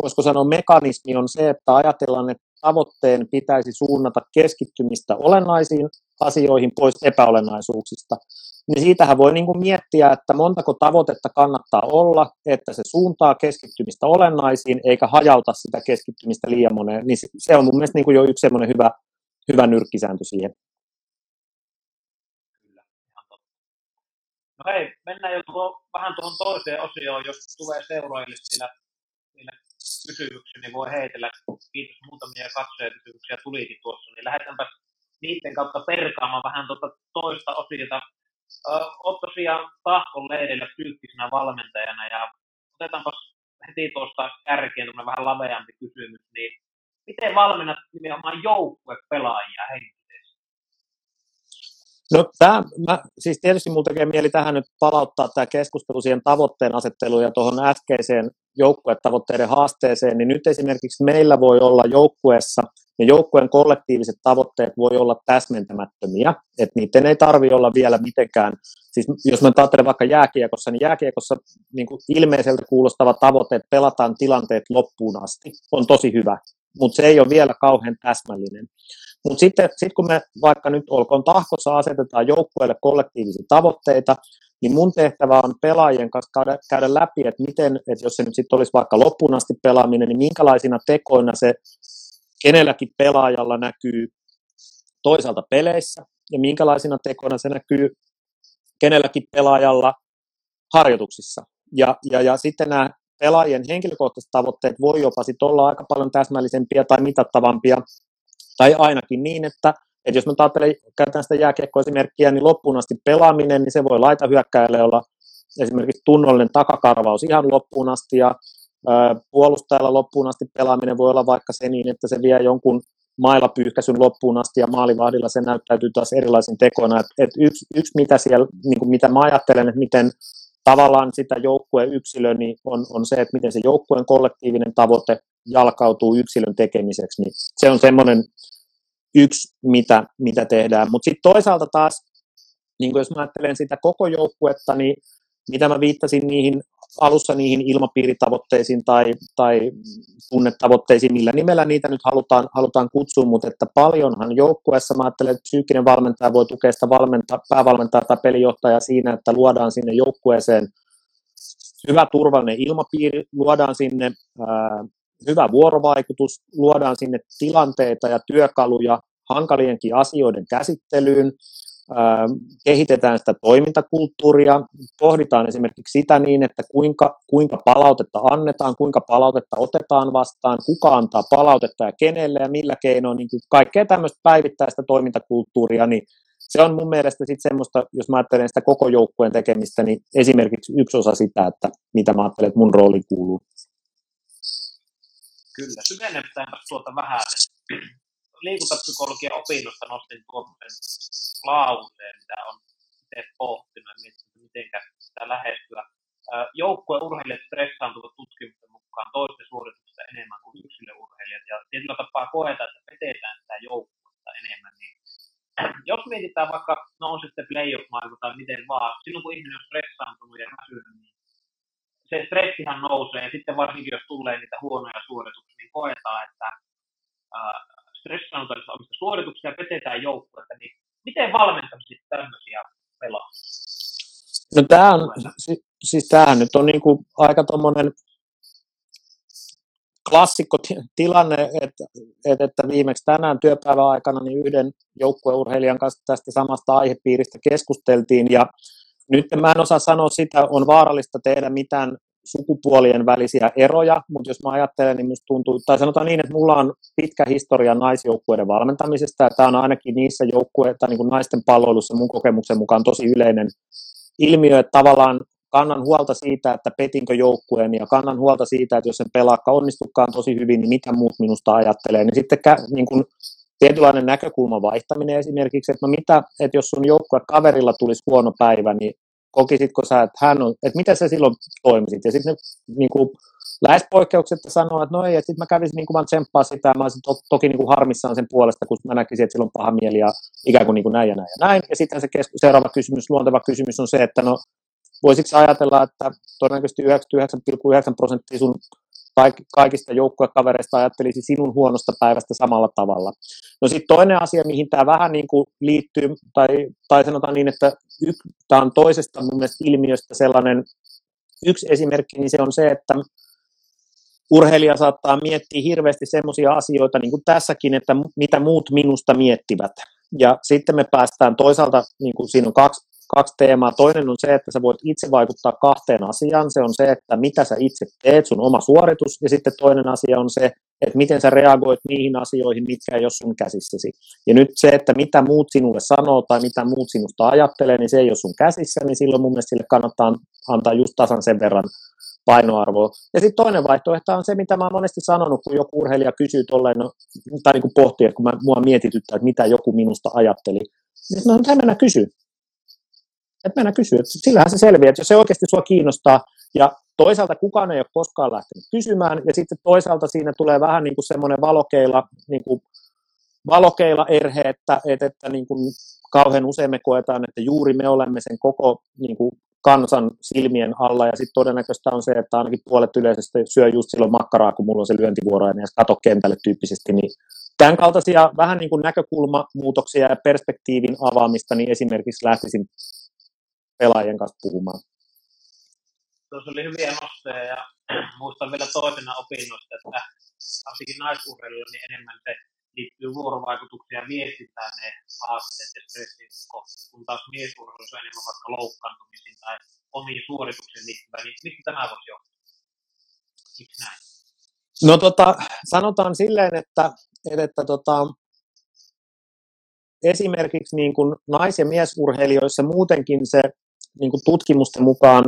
voisiko sanoa mekanismi on se, että ajatellaan, että tavoitteen pitäisi suunnata keskittymistä olennaisiin asioihin pois epäolennaisuuksista. Niin siitähän voi niin kuin miettiä, että montako tavoitetta kannattaa olla, että se suuntaa keskittymistä olennaisiin, eikä hajauta sitä keskittymistä liian moneen. Niin se on mun mielestä niin kuin jo yksi semmoinen hyvä, hyvä nyrkkisääntö siihen. No hei, mennään jo tuo, vähän tuohon toiseen osioon, jos tulee seuraajille siellä, siellä kysymyksiä, niin voi heitellä. Kiitos muutamia katsojakysymyksiä tulikin tuossa, niin lähdetäänpä niiden kautta perkaamaan vähän tuota toista osiota. Olet tosiaan Tahkon leirillä psyykkisenä valmentajana ja otetaanpa heti tuosta kärkeen vähän laveampi kysymys, niin miten valmennat nimenomaan joukkuepelaajia henkisesti? No tämä, mä, siis tietysti minulla tekee mieli tähän nyt palauttaa tämä keskustelu siihen tavoitteen asetteluun ja tuohon äskeiseen joukkuetavoitteiden haasteeseen, niin nyt esimerkiksi meillä voi olla joukkueessa ja joukkueen kollektiiviset tavoitteet voi olla täsmentämättömiä, että niiden ei tarvitse olla vielä mitenkään, siis jos mä ajattelen vaikka jääkiekossa, niin jääkiekossa niin kuin ilmeiseltä kuulostava tavoite, että pelataan tilanteet loppuun asti, on tosi hyvä, mutta se ei ole vielä kauhean täsmällinen. Mutta sitten sit kun me vaikka nyt olkoon tahkossa asetetaan joukkueelle kollektiivisia tavoitteita, niin mun tehtävä on pelaajien kanssa käydä, käydä läpi, että miten, että jos se nyt sitten olisi vaikka loppuun asti pelaaminen, niin minkälaisina tekoina se kenelläkin pelaajalla näkyy toisaalta peleissä ja minkälaisina tekoina se näkyy kenelläkin pelaajalla harjoituksissa. Ja, ja, ja sitten nämä pelaajien henkilökohtaiset tavoitteet voi jopa sit olla aika paljon täsmällisempiä tai mitattavampia, tai ainakin niin, että, että jos me ajattelen, käytetään sitä jääkiekkoesimerkkiä, niin loppuun asti pelaaminen, niin se voi laita hyökkäjälle olla esimerkiksi tunnollinen takakarvaus ihan loppuun asti, ja puolustajalla loppuun asti pelaaminen voi olla vaikka se niin, että se vie jonkun mailapyyhkäisyn loppuun asti ja maalivahdilla se näyttäytyy taas erilaisin tekoina. Et, et yksi, yksi, mitä, siellä, niin kuin mitä mä ajattelen, että miten tavallaan sitä joukkueen yksilö niin on, on se, että miten se joukkueen kollektiivinen tavoite jalkautuu yksilön tekemiseksi. Niin se on semmoinen yksi, mitä, mitä tehdään. Mutta sitten toisaalta taas, niin jos mä ajattelen sitä koko joukkuetta, niin mitä mä viittasin niihin alussa niihin ilmapiiritavoitteisiin tai, tai tunnetavoitteisiin, millä nimellä niitä nyt halutaan, halutaan kutsua, mutta että paljonhan joukkueessa, mä ajattelen, että psyykkinen valmentaja voi tukea sitä valmenta, päävalmentajaa tai pelijohtajaa siinä, että luodaan sinne joukkueeseen hyvä turvallinen ilmapiiri, luodaan sinne ää, hyvä vuorovaikutus, luodaan sinne tilanteita ja työkaluja hankalienkin asioiden käsittelyyn, kehitetään sitä toimintakulttuuria, pohditaan esimerkiksi sitä niin, että kuinka, kuinka palautetta annetaan, kuinka palautetta otetaan vastaan, kuka antaa palautetta ja kenelle ja millä keinoin, niin kuin kaikkea tämmöistä päivittäistä toimintakulttuuria, niin se on mun mielestä sitten semmoista, jos mä ajattelen sitä koko joukkueen tekemistä, niin esimerkiksi yksi osa sitä, että mitä mä ajattelen, että mun rooli kuuluu. Kyllä, syvennetään tuota vähän liikuntapsykologian opinnosta nostin tuommoisen lauseen, mitä on itse pohtinut miettinyt, miten sitä lähestyä. Joukkueurheilijat stressaantuvat tutkimusten mukaan toisten suorituksesta enemmän kuin yksilöurheilijat ja tietyllä tapaa koetaan, että petetään sitä joukkuetta enemmän. Niin jos mietitään vaikka, no on sitten playoff-maailma tai miten vaan, silloin kun ihminen on stressaantunut ja väsynyt, niin se stressihan nousee ja sitten varsinkin jos tulee niitä huonoja suorituksia, niin koetaan, että stressaannutaan omista suorituksia ja petetään joukkuetta, niin miten valmentamista tämmöisiä pelaa? No tämä on, siis tämähän nyt on niin kuin aika tuommoinen klassikko tilanne, että, että viimeksi tänään työpäivän aikana niin yhden joukkueurheilijan kanssa tästä samasta aihepiiristä keskusteltiin ja nyt mä en osaa sanoa sitä, on vaarallista tehdä mitään sukupuolien välisiä eroja, mutta jos mä ajattelen, niin musta tuntuu, tai sanotaan niin, että mulla on pitkä historia naisjoukkueiden valmentamisesta, ja tämä on ainakin niissä joukkueissa, niin kuin naisten palveluissa mun kokemuksen mukaan tosi yleinen ilmiö, että tavallaan kannan huolta siitä, että petinkö joukkueen, ja kannan huolta siitä, että jos sen pelaakka onnistukaan tosi hyvin, niin mitä muut minusta ajattelee, niin sitten niin kuin tietynlainen näkökulman vaihtaminen esimerkiksi, että no mitä, että jos sun joukkue kaverilla tulisi huono päivä, niin kokisitko sä, että hän on, että miten sä silloin toimisit? Ja sitten niin kuin, lähes poikkeuksetta sanoo, että no ei, että sitten mä kävisin niin kuin vaan tsemppaa sitä, mä olisin to, toki niin kuin harmissaan sen puolesta, kun mä näkisin, että silloin paha mieli ja ikään kuin, niin kuin näin ja näin ja näin. Ja sitten se kesku, seuraava kysymys, luonteva kysymys on se, että no voisitko ajatella, että todennäköisesti 99,9 prosenttia sun kaikista joukkuekavereista ajattelisi sinun huonosta päivästä samalla tavalla. No sitten toinen asia, mihin tämä vähän niin kuin liittyy, tai, tai sanotaan niin, että tämä on toisesta mun mielestä ilmiöstä sellainen yksi esimerkki, niin se on se, että urheilija saattaa miettiä hirveästi semmoisia asioita, niin kuin tässäkin, että mitä muut minusta miettivät. Ja sitten me päästään toisaalta, niin kuin siinä on kaksi kaksi teemaa. Toinen on se, että sä voit itse vaikuttaa kahteen asiaan. Se on se, että mitä sä itse teet, sun oma suoritus. Ja sitten toinen asia on se, että miten sä reagoit niihin asioihin, mitkä ei ole sun käsissäsi. Ja nyt se, että mitä muut sinulle sanoo tai mitä muut sinusta ajattelee, niin se ei ole sun käsissä, niin silloin mun mielestä sille kannattaa antaa just tasan sen verran painoarvoa. Ja sitten toinen vaihtoehto on se, mitä mä oon monesti sanonut, kun joku urheilija kysyy tolleen, no, tai niin kuin pohtii, että kun mä, mua mietityttää, että mitä joku minusta ajatteli, niin mä sanon, mennä kysyä. Että mennä kysyä. Sillähän se selviää, että jos se oikeasti sua kiinnostaa, ja toisaalta kukaan ei ole koskaan lähtenyt kysymään, ja sitten toisaalta siinä tulee vähän niin kuin semmoinen valokeila, niin kuin valokeila erhe, että, että, että niin kuin kauhean usein me koetaan, että juuri me olemme sen koko niin kuin kansan silmien alla, ja sitten todennäköistä on se, että ainakin puolet yleisesti syö just silloin makkaraa, kun mulla on se lyöntivuoro, ja kato kentälle tyyppisesti, niin tämän kaltaisia vähän niin kuin näkökulmamuutoksia ja perspektiivin avaamista, niin esimerkiksi lähtisin pelaajien kanssa puhumaan. Tuossa oli hyviä nosteja ja muistan vielä toisena opinnoista, että varsinkin naisurheilulla niin enemmän se liittyy vuorovaikutuksia ja viestintään ne haasteet ja stressin kohti, kun taas miesurheilussa on enemmän vaikka loukkaantumisiin tai omiin suorituksiin liittyvää, niin miksi tämä voisi johtaa? Miksi näin? No tota, sanotaan silleen, että, että, että tota, esimerkiksi niin kuin nais- ja miesurheilijoissa muutenkin se niin kuin tutkimusten mukaan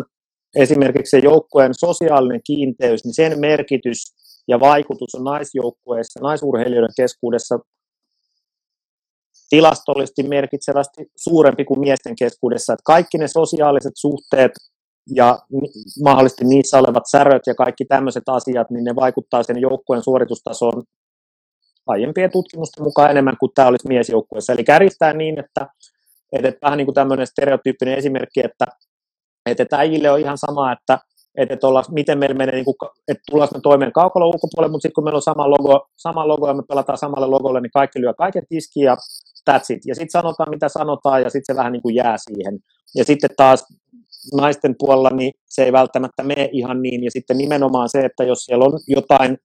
esimerkiksi se joukkueen sosiaalinen kiinteys, niin sen merkitys ja vaikutus on naisjoukkueissa, naisurheilijoiden keskuudessa tilastollisesti merkitsevästi suurempi kuin miesten keskuudessa. Että kaikki ne sosiaaliset suhteet ja mahdollisesti niissä olevat säröt ja kaikki tämmöiset asiat, niin ne vaikuttaa sen joukkueen suoritustasoon aiempien tutkimusten mukaan enemmän kuin tämä olisi miesjoukkueessa. Eli kärjistää niin, että, että vähän niin kuin tämmöinen stereotyyppinen esimerkki, että, että äijille on ihan sama, että että, että olla, miten meillä menee, niin että tullaanko me toimeen kaukalon ulkopuolelle, mutta sitten kun meillä on sama logo, sama logo ja me pelataan samalle logolle, niin kaikki lyö kaiken tiskiin ja that's it. Ja sitten sanotaan, mitä sanotaan, ja sitten se vähän niin kuin jää siihen. Ja sitten taas naisten puolella, niin se ei välttämättä mene ihan niin. Ja sitten nimenomaan se, että jos siellä on jotain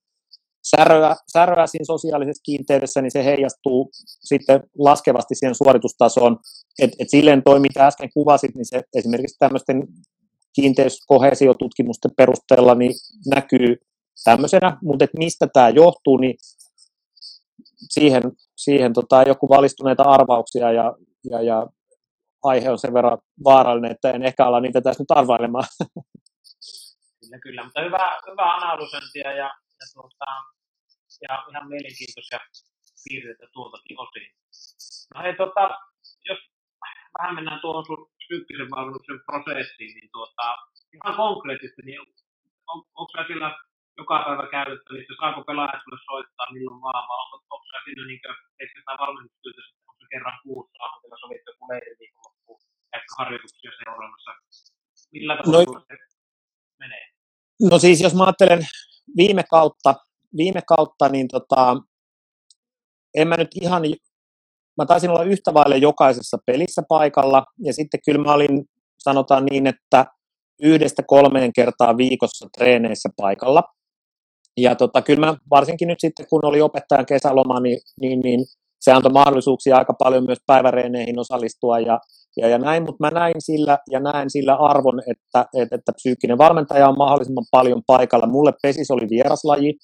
säröä, säröä siinä sosiaalisessa kiinteydessä, niin se heijastuu sitten laskevasti siihen suoritustasoon. Et, et silleen toi, mitä äsken kuvasit, niin se esimerkiksi tämmöisten kiinteyskohesiotutkimusten perusteella niin näkyy tämmöisenä, mutta et mistä tämä johtuu, niin siihen, siihen tota, joku valistuneita arvauksia ja, ja, ja aihe on sen verran vaarallinen, että en ehkä ala niitä tässä nyt arvailemaan. Kyllä, kyllä, mutta hyvä, hyvä analysointia ja, ja, tuota, ja ihan mielenkiintoisia piirteitä tuoltakin osin. No hei, tota, jos vähän mennään tuohon sun psyykkisen valmennuksen prosessiin, niin tuota, ihan konkreettisesti, niin on, onko sä siellä joka päivä käytettävissä, saako pelaajat sulle soittaa milloin vaan, vai onko, onko sä siinä niin kuin, valmennustyötä, onko kerran kuussa, onko teillä sovittu joku leiriviikonloppu, ehkä harjoituksia seuraamassa, millä tavalla no, se menee? No siis jos mä ajattelen viime kautta, viime kautta niin tota, en mä nyt ihan mä taisin olla yhtä vaille jokaisessa pelissä paikalla, ja sitten kyllä mä olin, sanotaan niin, että yhdestä kolmeen kertaa viikossa treeneissä paikalla. Ja tota, kyllä mä varsinkin nyt sitten, kun oli opettajan kesäloma, niin, niin, niin se antoi mahdollisuuksia aika paljon myös päiväreeneihin osallistua ja, ja, ja näin, mutta mä näin sillä ja näen sillä arvon, että, että, että psyykkinen valmentaja on mahdollisimman paljon paikalla. Mulle pesis oli vieraslaji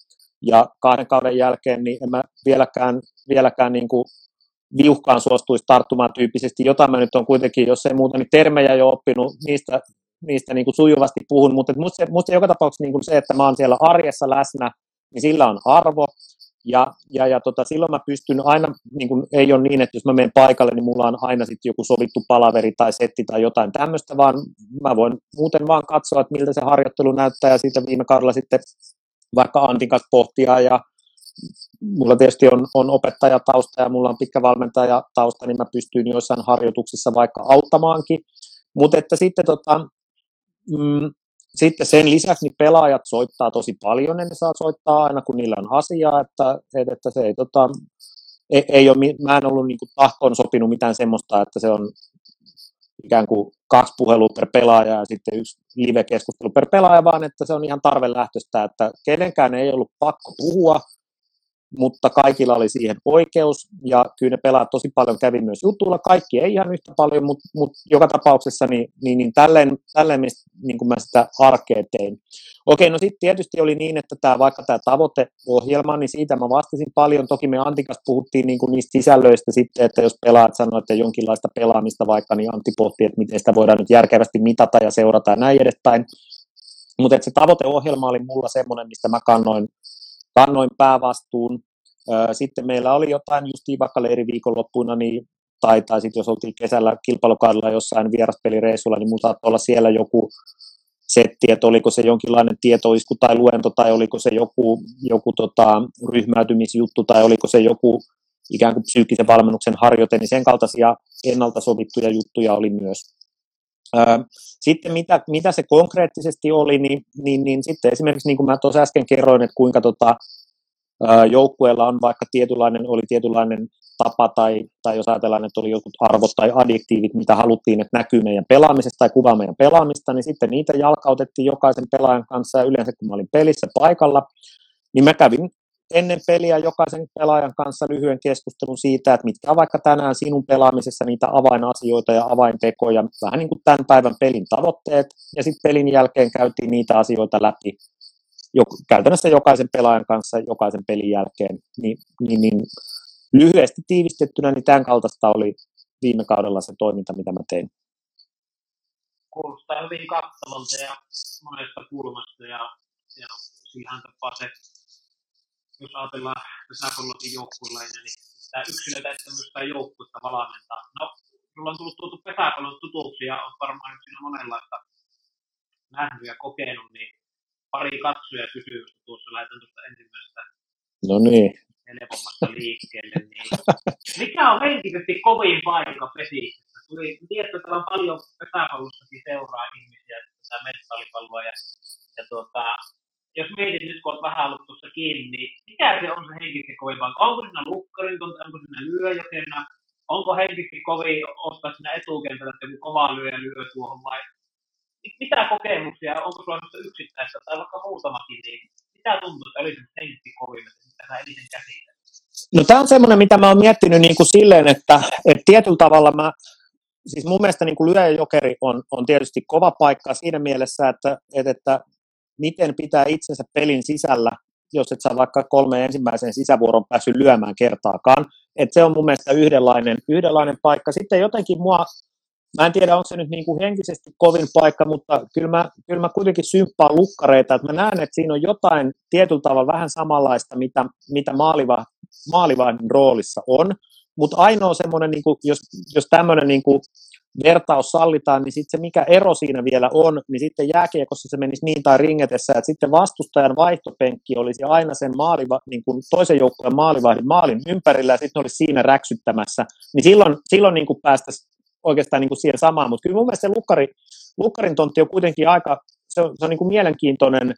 ja kahden kauden jälkeen niin en mä vieläkään, vieläkään niin kuin viuhkaan suostuisi tarttumaan tyyppisesti, jota mä nyt on kuitenkin, jos ei muuta, niin termejä jo oppinut, niistä, niistä niin kuin sujuvasti puhun, mutta musta, musta joka tapauksessa niin kuin se, että mä oon siellä arjessa läsnä, niin sillä on arvo, ja, ja, ja tota, silloin mä pystyn aina, niin kuin, ei ole niin, että jos mä menen paikalle, niin mulla on aina sitten joku sovittu palaveri tai setti tai jotain tämmöistä, vaan mä voin muuten vaan katsoa, että miltä se harjoittelu näyttää, ja siitä viime kaudella sitten vaikka Antin kanssa pohtia ja mulla tietysti on, on opettajatausta ja mulla on pitkä valmentajatausta, niin mä pystyin joissain harjoituksissa vaikka auttamaankin. Mutta että sitten, tota, mm, sitten sen lisäksi niin pelaajat soittaa tosi paljon, ja ne saa soittaa aina kun niillä on asiaa, että, että se ei, tota, ei, ei ole, mä en ollut niin tahtoon sopinut mitään semmoista, että se on ikään kuin kaksi puhelua per pelaaja ja sitten yksi live-keskustelu per pelaaja, vaan että se on ihan tarvelähtöistä, että kenenkään ei ollut pakko puhua, mutta kaikilla oli siihen oikeus, ja kyllä ne pelaat tosi paljon. Kävi myös jutulla, kaikki ei ihan yhtä paljon, mutta, mutta joka tapauksessa niin, niin, niin tälleen, tälleen niin kuin mä sitä arkea tein. Okei, no sitten tietysti oli niin, että tämä, vaikka tämä tavoiteohjelma, niin siitä mä vastasin paljon, toki me Antikas puhuttiin niin kuin niistä sisällöistä sitten, että jos pelaat sanoo, että jonkinlaista pelaamista vaikka, niin Antti pohti, että miten sitä voidaan nyt järkevästi mitata ja seurata ja näin edespäin, mutta se tavoiteohjelma oli mulla semmoinen, mistä mä kannoin kannoin päävastuun. Sitten meillä oli jotain justiin vaikka leiriviikonloppuina, niin, tai, tai sitten jos oltiin kesällä kilpailukaudella jossain vieraspelireissulla, niin muuta olla siellä joku setti, että oliko se jonkinlainen tietoisku tai luento, tai oliko se joku, joku tota, ryhmäytymisjuttu, tai oliko se joku ikään kuin psyykkisen valmennuksen harjoite, niin sen kaltaisia ennalta sovittuja juttuja oli myös. Sitten mitä, mitä se konkreettisesti oli, niin, niin, niin sitten esimerkiksi niin kuin mä tuossa äsken kerroin, että kuinka tota, joukkueella on vaikka tietynlainen, oli tietynlainen tapa tai, tai jos ajatellaan, että oli jotkut arvot tai adjektiivit, mitä haluttiin, että näkyy meidän pelaamisesta tai kuvaa meidän pelaamista, niin sitten niitä jalkautettiin jokaisen pelaajan kanssa. Ja yleensä kun mä olin pelissä paikalla, niin mä kävin ennen peliä jokaisen pelaajan kanssa lyhyen keskustelun siitä, että mitkä on vaikka tänään sinun pelaamisessa niitä avainasioita ja avaintekoja, vähän niin kuin tämän päivän pelin tavoitteet, ja sitten pelin jälkeen käytiin niitä asioita läpi jo, käytännössä jokaisen pelaajan kanssa jokaisen pelin jälkeen. Niin, niin, niin lyhyesti tiivistettynä, niin tämän kaltaista oli viime kaudella se toiminta, mitä mä tein. Kuulostaa hyvin kattavalta ja monesta kulmasta ja, ja siihen tapaa se jos ajatellaan pesäpallokin joukkuelainen, niin tämä että myös tämä joukkuetta valmentaa. No, sulla on tullut tuotu pesäpallon tutuksi ja on varmaan siinä monenlaista nähnyt ja kokenut, niin pari katsoja kysymystä tuossa, laitan tuosta ensimmäisestä no niin. helpommasta liikkeelle. Niin mikä on henkisesti kovin paikka pesissä? Tuli, tiedätkö, että on paljon pesäpallossakin seuraa ihmisiä tätä mentaalipalloa ja, ja tuota, jos mietit nyt, kun olet vähän ollut tuossa kiinni, niin mikä se on se henkisesti kovin paikka? Onko siinä lukkarin, onko siinä lyöjokena, onko henkisesti kovin ottaa siinä etukentällä, että joku kova lyö lyö tuohon vai mitä kokemuksia, onko sulla yksittäistä tai vaikka muutamakin, niin mitä tuntuu, että olisi henkisesti kovin, mitä sä eniten käsitellä? No tämä on semmoinen, mitä mä oon miettinyt niin kuin silleen, että, että tietyllä tavalla mä, siis mun mielestä niin kuin lyöjäjokeri on, on tietysti kova paikka siinä mielessä, että, että, että miten pitää itsensä pelin sisällä, jos et saa vaikka kolme ensimmäisen sisävuoron päässyt lyömään kertaakaan. Et se on mun mielestä yhdenlainen, yhdenlainen paikka. Sitten jotenkin mua, mä en tiedä onko se nyt niin kuin henkisesti kovin paikka, mutta kyllä mä, kyllä mä kuitenkin symppaan lukkareita, että mä näen, että siinä on jotain tietyllä tavalla vähän samanlaista, mitä, mitä maaliva, maalivahdin roolissa on. Mutta ainoa semmoinen, niin jos, jos tämmöinen niin vertaus sallitaan, niin sitten se mikä ero siinä vielä on, niin sitten jääkiekossa se menisi niin tai ringetessä, että sitten vastustajan vaihtopenkki olisi aina sen maaliva, niin kuin toisen joukkueen maalivahdin maalin ympärillä ja sitten olisi siinä räksyttämässä, niin silloin, silloin niin päästäisiin oikeastaan niin kuin siihen samaan, mutta kyllä mun mielestä se lukkari, lukkarin tontti on kuitenkin aika, se on, se on niin kuin mielenkiintoinen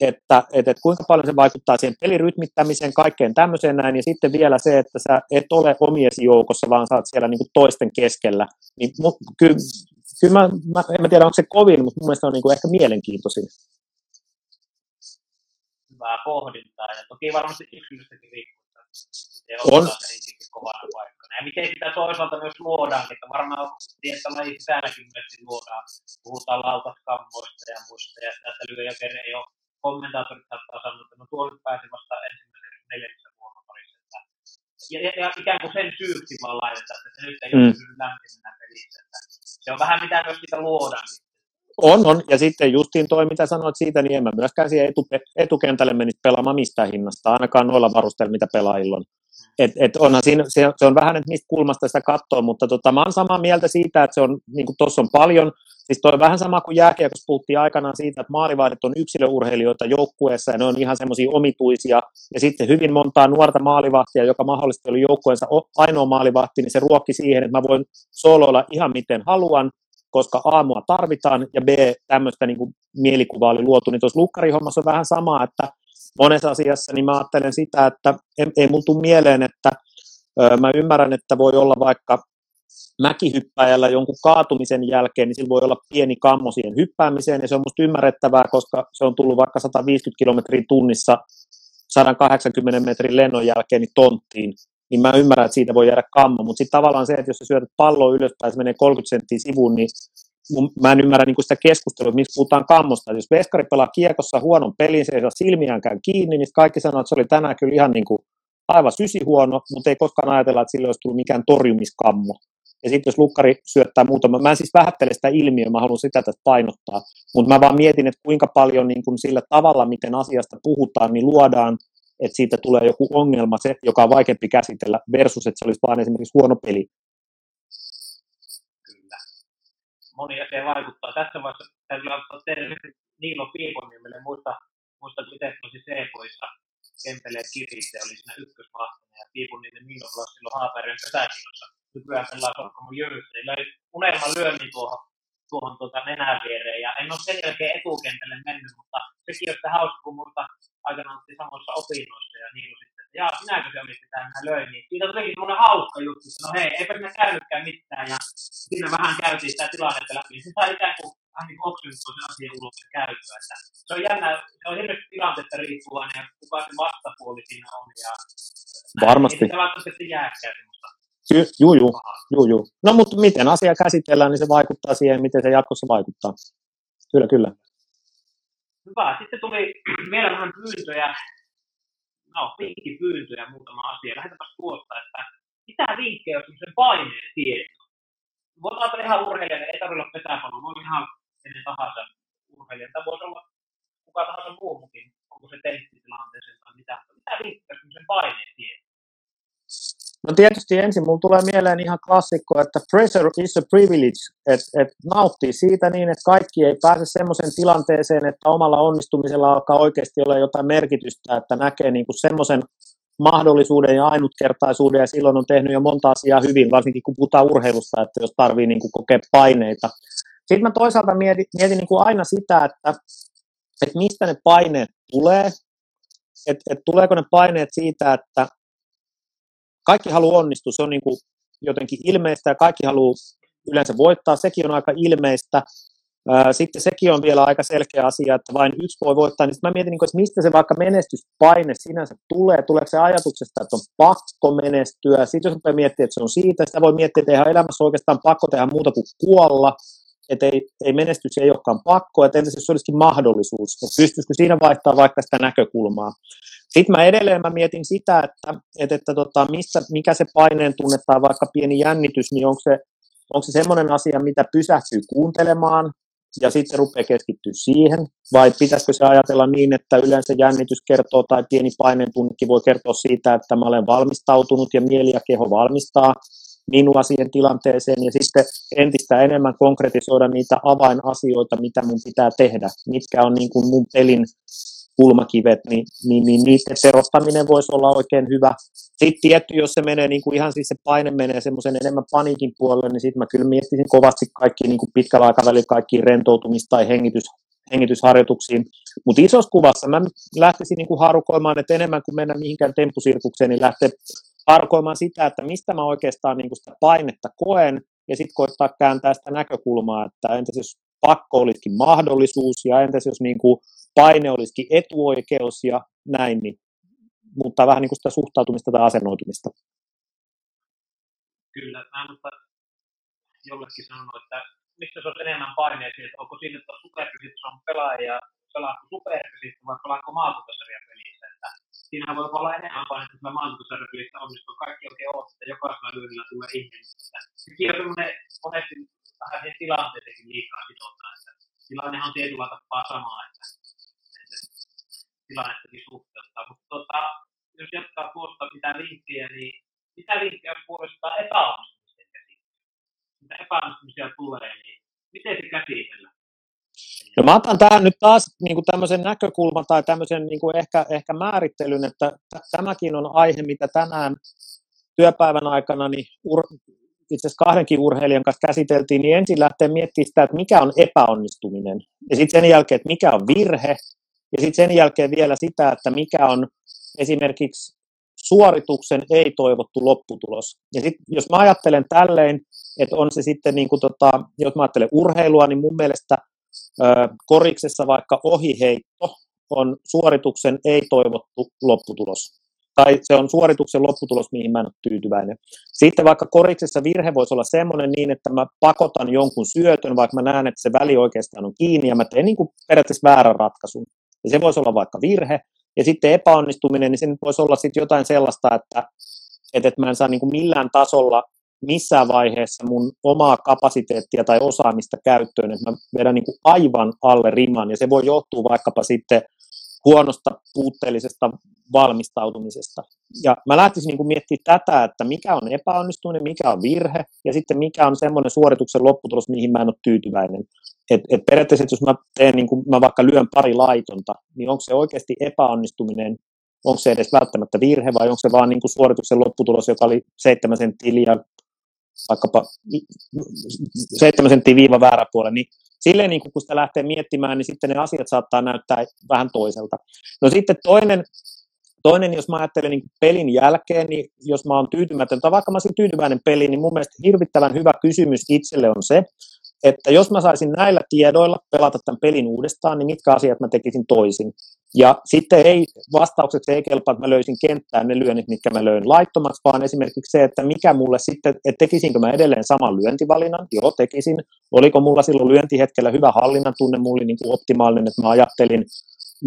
että, että, että kuinka paljon se vaikuttaa siihen pelirytmittämiseen, kaikkeen tämmöiseen näin, ja sitten vielä se, että sä et ole omiesi joukossa, vaan sä oot siellä niin kuin toisten keskellä, niin mu, kyllä, kyllä mä, mä, en mä tiedä, onko se kovin, mutta mun mielestä on niin kuin ehkä mielenkiintoisin. Hyvää pohdintaa, ja toki varmasti yksilöstäkin riippuu, on. kovana paikkana. Ja miten sitä toisaalta myös luodaan, että varmaan tietää laji sisälläkin myös luodaan. Puhutaan lautaskammoista ja muista, ja tästä lyöjäkerne ei ole kommentaattorit saattaa sanoa, että no tuo nyt pääsi vasta ensimmäisen neljännessä vuoroparissa. Ja, ja, ja, ikään kuin sen syyksi vaan laitetaan, että se nyt ei mm. ole lämpimänä pelissä. Että se on vähän mitä myös sitä luodaan. On, on. Ja sitten justiin toi, mitä sanoit siitä, niin en mä myöskään siihen etu, etukentälle menisi pelaamaan mistään hinnasta, ainakaan noilla varusteilla, mitä pelaajilla on. Et, et onhan siinä, se, se, on vähän, että mistä kulmasta sitä katsoo, mutta tota, mä oon samaa mieltä siitä, että se on, niin tuossa on paljon, siis toi on vähän sama kuin jääkiekossa puhuttiin aikanaan siitä, että maalivahdit on yksilöurheilijoita joukkueessa ja ne on ihan semmoisia omituisia, ja sitten hyvin montaa nuorta maalivahtia, joka mahdollisesti oli joukkueensa ainoa maalivahti, niin se ruokki siihen, että mä voin sooloilla ihan miten haluan, koska aamua tarvitaan, ja B, tämmöistä niin kuin mielikuvaa oli luotu, niin tuossa lukkarihommassa on vähän sama, että monessa asiassa, niin mä ajattelen sitä, että ei, ei mulla mieleen, että ö, mä ymmärrän, että voi olla vaikka mäkihyppäjällä jonkun kaatumisen jälkeen, niin sillä voi olla pieni kammo siihen hyppäämiseen, ja se on musta ymmärrettävää, koska se on tullut vaikka 150 kilometriä tunnissa 180 metrin lennon jälkeen niin tonttiin, niin mä ymmärrän, että siitä voi jäädä kammo, mutta sitten tavallaan se, että jos sä syötät palloa ylöspäin, se menee 30 senttiä sivuun, niin mä en ymmärrä niin sitä keskustelua, miksi puhutaan kammosta. Jos veskari pelaa kiekossa huonon pelin, se ei saa silmiäänkään kiinni, niin kaikki sanoo, että se oli tänään kyllä ihan niin kuin aivan sysihuono, mutta ei koskaan ajatella, että sillä olisi tullut mikään torjumiskammo. Ja sitten jos lukkari syöttää muutama, mä en siis vähättele sitä ilmiöä, mä haluan sitä tästä painottaa, mutta mä vaan mietin, että kuinka paljon niin kuin sillä tavalla, miten asiasta puhutaan, niin luodaan, että siitä tulee joku ongelma, se, joka on vaikeampi käsitellä, versus, että se olisi vain esimerkiksi huono peli. Moni asia vaikuttaa. Tässä vaiheessa täytyy antaa terveisiä Niilo Piiponiemelle. Muista, muista miten se oli C-poissa Kempeleen kiriste oli siinä ykkösvahtana ja Piiponiemen Niilo pelasi silloin Haapärin pesäkilossa nykyään pelaa Sorkkamon Jyrssä. Niin löi unelma lyönnin tuohon, tuohon tuota nenän viereen. Ja en ole sen jälkeen etukentälle mennyt, mutta sekin on hauska, kun muuta aikanaan oltiin samoissa opinnoissa ja niin jaa, sinäkö se oli sitä, mä löin. Niin siitä tulikin semmoinen hauska juttu, että no hei, eipä sinä käynytkään mitään. Ja siinä vähän käytiin sitä tilannetta läpi. Niin se sai ikään kuin vähän niin oksentua sen asian ulos ja käytyä. Että se on jännä, se on hirveästi tilanteesta riippuvainen ja kuka se vastapuoli siinä on. Ja Varmasti. Ei sitä välttämättä jääkään Ky- juu, juu, juu, juu. No mutta miten asia käsitellään, niin se vaikuttaa siihen, miten se jatkossa vaikuttaa. Kyllä, kyllä. Hyvä. Sitten tuli vielä vähän pyyntöjä, no vinkkipyyntöjä muutama asia. Lähdetäänpä tuosta, että mitä vinkkejä on sen paineen tieto? Voit ajatella ihan urheilijan, ei tarvitse olla pesäpallo, voi ihan kenen tahansa urheilijan. Tämä voisi olla kuka tahansa muukin, onko se tennistilanteeseen tai mitä. Mitä vinkkejä on sen paineen tieto? No tietysti ensin mulla tulee mieleen ihan klassikko, että pressure is a privilege, että et nauttii siitä niin, että kaikki ei pääse semmoiseen tilanteeseen, että omalla onnistumisella alkaa oikeasti olla jotain merkitystä, että näkee niin semmoisen mahdollisuuden ja ainutkertaisuuden ja silloin on tehnyt jo monta asiaa hyvin, varsinkin kun puhutaan urheilusta, että jos tarvii niin kuin kokea paineita. Sitten mä toisaalta mietin, mietin niin kuin aina sitä, että, että mistä ne paineet tulee, että, että tuleeko ne paineet siitä, että kaikki haluaa onnistua, se on niin kuin jotenkin ilmeistä ja kaikki haluaa yleensä voittaa, sekin on aika ilmeistä. Sitten sekin on vielä aika selkeä asia, että vain yksi voi voittaa, niin mä mietin, että mistä se vaikka menestyspaine sinänsä tulee, tuleeko se ajatuksesta, että on pakko menestyä, sitten jos miettiä, että se on siitä, sitä voi miettiä, että eihän elämässä oikeastaan pakko tehdä muuta kuin kuolla, että ei, ei menestys ei olekaan pakko, että entäs jos se olisikin mahdollisuus, että pystyisikö siinä vaihtaa vaikka sitä näkökulmaa. Sitten mä edelleen mä mietin sitä, että, että, että tota, missä, mikä se paineen tunne tai vaikka pieni jännitys, niin onko se, onko se semmoinen asia, mitä pysähtyy kuuntelemaan ja sitten rupeaa keskittyä siihen, vai pitäisikö se ajatella niin, että yleensä jännitys kertoo tai pieni paineen tunnekin voi kertoa siitä, että mä olen valmistautunut ja mieli ja keho valmistaa minua siihen tilanteeseen ja sitten entistä enemmän konkretisoida niitä avainasioita, mitä mun pitää tehdä, mitkä on niin kuin mun pelin kulmakivet, niin, niin, niin niiden terottaminen voisi olla oikein hyvä. Sitten tietty, jos se menee niin kuin ihan siis se paine menee semmoisen enemmän paniikin puolelle, niin sitten mä kyllä miettisin kovasti kaikki niin kuin pitkällä aikavälillä kaikki rentoutumista tai hengitys, hengitysharjoituksiin. Mutta isossa kuvassa mä lähtisin niin kuin harukoimaan, että enemmän kuin mennä mihinkään tempusirkukseen, niin lähtee harukoimaan sitä, että mistä mä oikeastaan niin sitä painetta koen, ja sitten koittaa kääntää sitä näkökulmaa, että entäs jos pakko olisikin mahdollisuus, ja entäs jos niin kuin paine olisikin etuoikeus ja näin, niin muuttaa vähän niin kuin sitä suhtautumista tai asennoitumista. Kyllä, mä mutta jollekin sanonut, että mistä se on enemmän paineisia, että onko siinä, että superkysitys on pelaaja pelaako superkysitys vai pelaako maakuntasarjan pelissä, siinä voi olla enemmän painetta, että maakuntasarjan pelissä onnistuu kaikki oikein oot, että jokaisella lyönnillä tulee. Sekin on semmoinen monesti vähän siihen tilanteeseenkin liikaa sitotaan, että tilannehan on tietyllä tapaa sama, että tilannettakin suhteuttaa. Mutta tota, jos jatkaa tuosta mitä vinkkejä, niin mitä vinkkejä puolestaan epäonnistumisten käsittelyä? Mitä epäonnistumisia tulee, niin miten se käsitellään? No mä otan tähän nyt taas niin kuin tämmöisen näkökulman tai tämmöisen niin kuin ehkä, ehkä määrittelyn, että tämäkin on aihe, mitä tänään työpäivän aikana niin ur, itse asiassa kahdenkin urheilijan kanssa käsiteltiin, niin ensin lähtee miettimään sitä, että mikä on epäonnistuminen. Ja sitten sen jälkeen, että mikä on virhe, ja sitten sen jälkeen vielä sitä, että mikä on esimerkiksi suorituksen ei-toivottu lopputulos. Ja sit, jos mä ajattelen tälleen, että on se sitten, niin kuin tota, jos mä ajattelen urheilua, niin mun mielestä koriksessa vaikka ohiheitto on suorituksen ei-toivottu lopputulos. Tai se on suorituksen lopputulos, mihin mä en ole tyytyväinen. Sitten vaikka koriksessa virhe voisi olla semmoinen niin, että mä pakotan jonkun syötön, vaikka mä näen, että se väli oikeastaan on kiinni, ja mä teen niin kuin periaatteessa väärän ratkaisun. Ja se voisi olla vaikka virhe, ja sitten epäonnistuminen, niin se voisi olla sitten jotain sellaista, että, että, että mä en saa niin kuin millään tasolla missään vaiheessa mun omaa kapasiteettia tai osaamista käyttöön, että mä vedän niin kuin aivan alle riman, ja se voi johtua vaikkapa sitten huonosta, puutteellisesta valmistautumisesta. Ja mä lähtisin niin kuin miettimään tätä, että mikä on epäonnistuminen, mikä on virhe, ja sitten mikä on semmoinen suorituksen lopputulos, mihin mä en ole tyytyväinen. Et, et periaatteessa, jos mä, teen, niin kuin, mä vaikka lyön pari laitonta, niin onko se oikeasti epäonnistuminen, onko se edes välttämättä virhe, vai onko se vaan niin kuin suorituksen lopputulos, joka oli seitsemän senttiä liian vaikkapa seitsemän senttiä viiva väärä puolella, niin silleen niin kun sitä lähtee miettimään, niin sitten ne asiat saattaa näyttää vähän toiselta. No sitten toinen, toinen jos mä ajattelen niin pelin jälkeen, niin jos mä oon tyytymätön, tai vaikka mä olisin tyytyväinen peli, niin mun mielestä hirvittävän hyvä kysymys itselle on se, että jos mä saisin näillä tiedoilla pelata tämän pelin uudestaan, niin mitkä asiat mä tekisin toisin. Ja sitten ei, vastaukseksi ei kelpaa, että mä löysin kenttään ne lyönnit, mitkä mä löin laittomaksi, vaan esimerkiksi se, että mikä mulle sitten, että tekisinkö mä edelleen saman lyöntivalinnan, joo tekisin, oliko mulla silloin lyöntihetkellä hyvä hallinnan tunne, mulla oli niin kuin optimaalinen, että mä ajattelin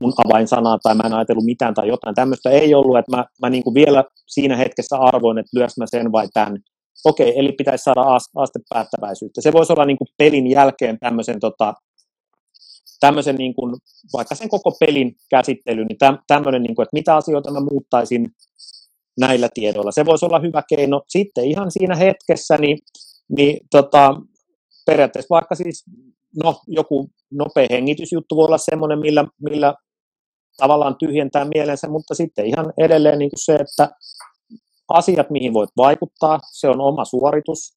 mun avainsanaa tai mä en ajatellut mitään tai jotain tämmöistä ei ollut, että mä, mä niin kuin vielä siinä hetkessä arvoin, että lyös mä sen vai tämän. Okei, eli pitäisi saada astepäättäväisyyttä. Se voisi olla niin kuin pelin jälkeen tämmöisen tota, tämmöisen niin kuin, vaikka sen koko pelin käsittely, niin täm, tämmöinen, niin kuin, että mitä asioita mä muuttaisin näillä tiedoilla. Se voisi olla hyvä keino. Sitten ihan siinä hetkessä, niin, niin tota, periaatteessa vaikka siis no, joku nopea hengitysjuttu voi olla semmoinen, millä, millä tavallaan tyhjentää mielensä, mutta sitten ihan edelleen niin kuin se, että asiat, mihin voit vaikuttaa, se on oma suoritus,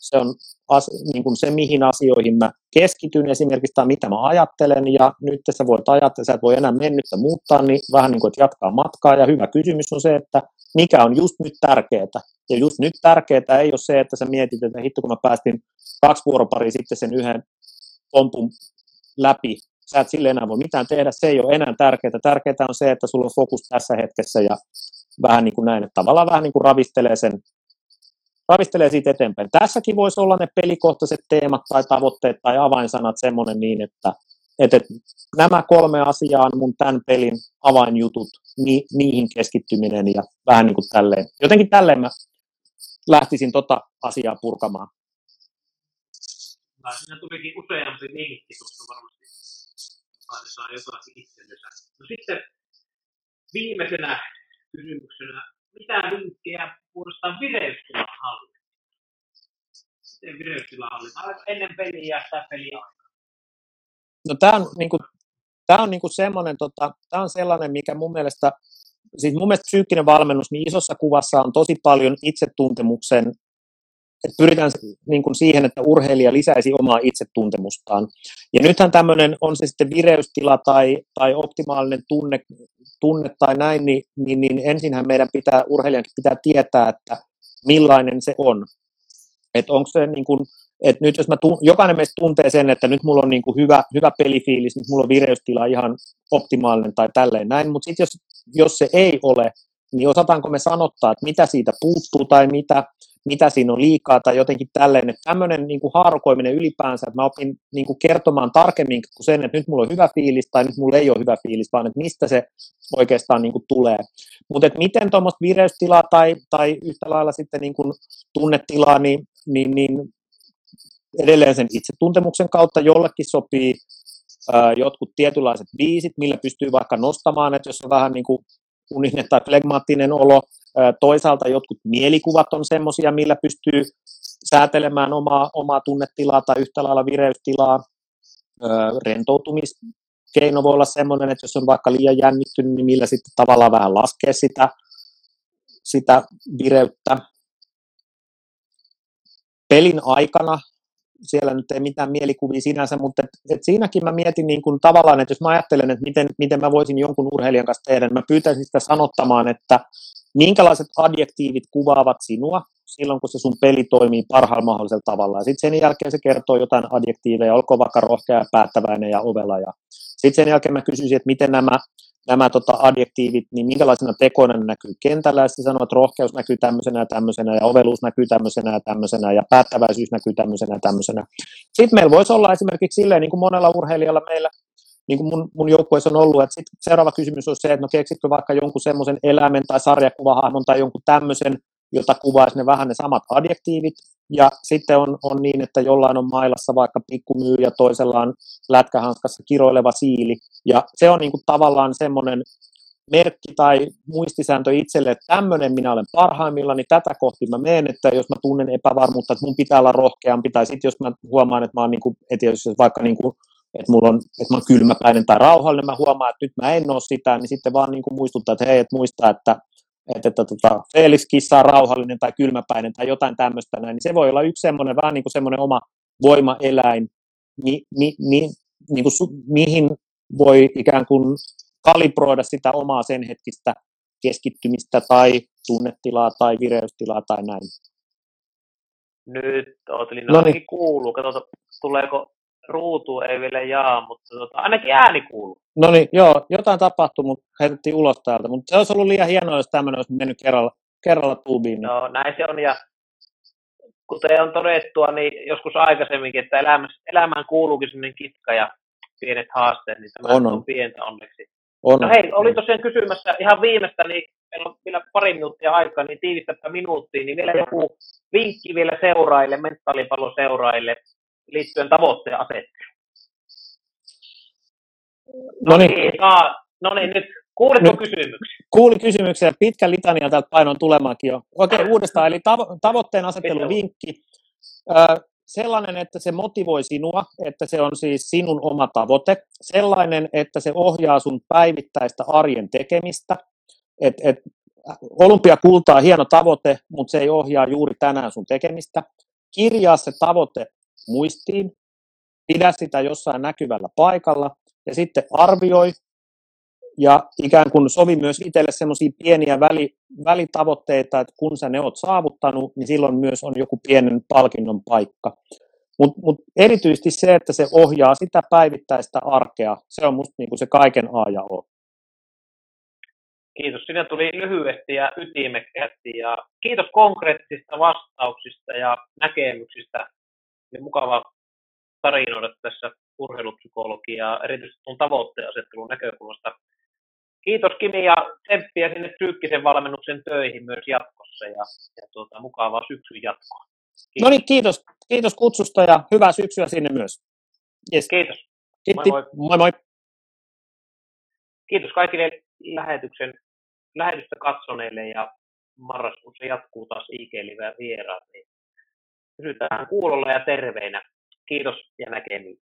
se on as, niin kuin se, mihin asioihin mä keskityn esimerkiksi tai mitä mä ajattelen ja nyt sä voit ajatella, sä et voi enää mennyttä muuttaa, niin vähän niin kuin, että jatkaa matkaa ja hyvä kysymys on se, että mikä on just nyt tärkeää. Ja just nyt tärkeää ei ole se, että sä mietit, että hitto kun mä päästin kaksi vuoroparia sitten sen yhden pompun läpi, sä et sille enää voi mitään tehdä, se ei ole enää tärkeää. Tärkeää on se, että sulla on fokus tässä hetkessä ja vähän niin kuin näin, että tavallaan vähän niin kuin ravistelee sen ravistelee siitä eteenpäin. Tässäkin voisi olla ne pelikohtaiset teemat tai tavoitteet tai avainsanat semmoinen niin, että, että nämä kolme asiaa on mun tämän pelin avainjutut, ni, niihin keskittyminen ja vähän niin kuin tälleen. Jotenkin tälleen mä lähtisin tota asiaa purkamaan. Siinä tulikin useampi vinkki tuossa varmasti saa jotain itsellensä. No sitten viimeisenä kysymyksenä, mitä vinkkejä muodostaa vireystilan hallinta. Miten vireystilan hallinta? Ennen peliä tai peliä No tämä on, niin kuin, tämä on niin kuin semmoinen, tota, tämä on sellainen, mikä mun mielestä, siis mun mielestä psyykkinen valmennus niin isossa kuvassa on tosi paljon itsetuntemuksen, että pyritään niin kuin siihen, että urheilija lisäisi omaa itsetuntemustaan. Ja nythän tämmöinen, on se sitten vireystila tai, tai optimaalinen tunne, tunne tai näin, niin, niin, niin ensinhän meidän pitää, urheilijankin pitää tietää, että millainen se on. Että onko se niin kuin, että nyt jos mä tun, jokainen meistä tuntee sen, että nyt mulla on niin kuin hyvä, hyvä pelifiilis, nyt mulla on vireystila ihan optimaalinen tai tälleen näin, mutta sitten jos, jos se ei ole, niin osataanko me sanottaa, että mitä siitä puuttuu tai mitä, mitä siinä on liikaa tai jotenkin tälleen, että tämmöinen niin kuin haarukoiminen ylipäänsä, että mä opin niin kuin kertomaan tarkemmin kuin sen, että nyt mulla on hyvä fiilis tai nyt mulla ei ole hyvä fiilis, vaan että mistä se oikeastaan niin kuin tulee. Mutta miten tuommoista vireystilaa tai, tai yhtä lailla sitten niin kuin tunnetilaa, niin, niin, niin edelleen sen itsetuntemuksen kautta jollekin sopii ää, jotkut tietynlaiset biisit, millä pystyy vaikka nostamaan, että jos on vähän niin kuin uninen tai flegmaattinen olo, Toisaalta jotkut mielikuvat on semmoisia, millä pystyy säätelemään omaa, omaa tunnetilaa tai yhtä lailla vireystilaa. Rentoutumiskeino voi olla semmoinen, että jos on vaikka liian jännittynyt, niin millä sitten tavallaan vähän laskee sitä, sitä vireyttä. Pelin aikana siellä nyt ei mitään mielikuvia sinänsä, mutta et, et siinäkin mä mietin niin kuin tavallaan, että jos mä ajattelen, että miten, miten mä voisin jonkun urheilijan kanssa tehdä, niin mä pyytäisin sitä sanottamaan, että minkälaiset adjektiivit kuvaavat sinua silloin, kun se sun peli toimii parhaalla mahdollisella tavalla. Sitten sen jälkeen se kertoo jotain adjektiiveja, olko vaikka rohkea, päättäväinen ja ovela. Ja sitten sen jälkeen mä kysyisin, että miten nämä, nämä tota adjektiivit, niin minkälaisena tekoina ne näkyy kentällä. Ja sitten sanoo, että rohkeus näkyy tämmöisenä ja tämmöisenä, ja oveluus näkyy tämmöisenä ja tämmöisenä, ja päättäväisyys näkyy tämmöisenä ja tämmöisenä. Sitten meillä voisi olla esimerkiksi silleen, niin kuin monella urheilijalla meillä, niin kuin mun, mun joukkueessa on ollut, että sit seuraava kysymys on se, että no keksitkö vaikka jonkun semmoisen eläimen tai sarjakuvahahmon tai jonkun tämmöisen, jota kuvaisi ne vähän ne samat adjektiivit, ja sitten on, on niin, että jollain on mailassa vaikka pikkumyy ja toisella on lätkähanskassa kiroileva siili, ja se on niin kuin tavallaan semmoinen merkki tai muistisääntö itselle, että tämmöinen minä olen parhaimmillaan, niin tätä kohti mä menen, että jos mä tunnen epävarmuutta, että mun pitää olla rohkeampi, tai sitten jos mä huomaan, että mä oon niin kuin, että jos vaikka niin kuin että mulla on, että mä oon kylmäpäinen tai rauhallinen, mä huomaan, että nyt mä en ole sitä, niin sitten vaan niin kuin muistuttaa, että hei, että muista, että, että, että tota, Felix kissa on rauhallinen tai kylmäpäinen tai jotain tämmöistä näin, niin se voi olla yksi semmoinen, vähän niin kuin semmoinen oma voimaeläin, mi, mi, mi, niin kuin su, mihin voi ikään kuin kalibroida sitä omaa sen hetkistä keskittymistä tai tunnetilaa tai vireystilaa tai näin. Nyt, ootelin, no niin. kuuluu. Katsotaan, tuleeko ruutu ei vielä jaa, mutta tota, ainakin ääni kuuluu. No niin, joo, jotain tapahtui, mutta heitettiin ulos täältä. Mutta se olisi ollut liian hienoa, jos tämmöinen olisi mennyt kerralla, kerralla tuubiin. No näin se on, ja kuten on todettua, niin joskus aikaisemminkin, että elämässä, elämään kuuluukin sellainen kitka ja pienet haasteet, niin tämä on, on. on pientä onneksi. On. No hei, olin tosiaan kysymässä ihan viimeistä, niin meillä on vielä pari minuuttia aikaa, niin tiivistäpä minuuttia, niin vielä joku vinkki vielä seuraille, mentaalipalloseuraille, liittyen tavoitteen asetteluun. No niin. No niin, nyt kuulitko nyt, kysymyksiä? Kuulin kysymyksiä. Pitkä litania täältä painon tulemaankin jo. Okei, uudestaan. Eli tavo- tavoitteen asettelu vinkki. Ö, sellainen, että se motivoi sinua, että se on siis sinun oma tavoite. Sellainen, että se ohjaa sun päivittäistä arjen tekemistä. Et, et, olympiakulta on hieno tavoite, mutta se ei ohjaa juuri tänään sun tekemistä. Kirjaa se tavoite muistiin, pidä sitä jossain näkyvällä paikalla ja sitten arvioi ja ikään kuin sovi myös itselle semmoisia pieniä väli, välitavoitteita, että kun sä ne oot saavuttanut, niin silloin myös on joku pienen palkinnon paikka. Mutta mut erityisesti se, että se ohjaa sitä päivittäistä arkea, se on musta niinku se kaiken A ja O. Kiitos. Sinä tuli lyhyesti ja ytimekkäästi ja kiitos konkreettisista vastauksista ja näkemyksistä oli mukava tarinoida tässä urheilupsykologiaa, erityisesti tuon tavoitteen asettelun näkökulmasta. Kiitos Kimi ja tsemppiä sinne psyykkisen valmennuksen töihin myös jatkossa ja, ja tuota, mukavaa syksyn jatkoa. Kiitos. No niin, kiitos. Kiitos kutsusta ja hyvää syksyä sinne myös. Yes. Kiitos. Kiitti. Moi, moi. moi moi. Kiitos kaikille lähetyksen, lähetystä katsoneille ja marraskuussa jatkuu taas IG Live vieraat. Niin pysytään kuulolla ja terveinä. Kiitos ja näkemiin.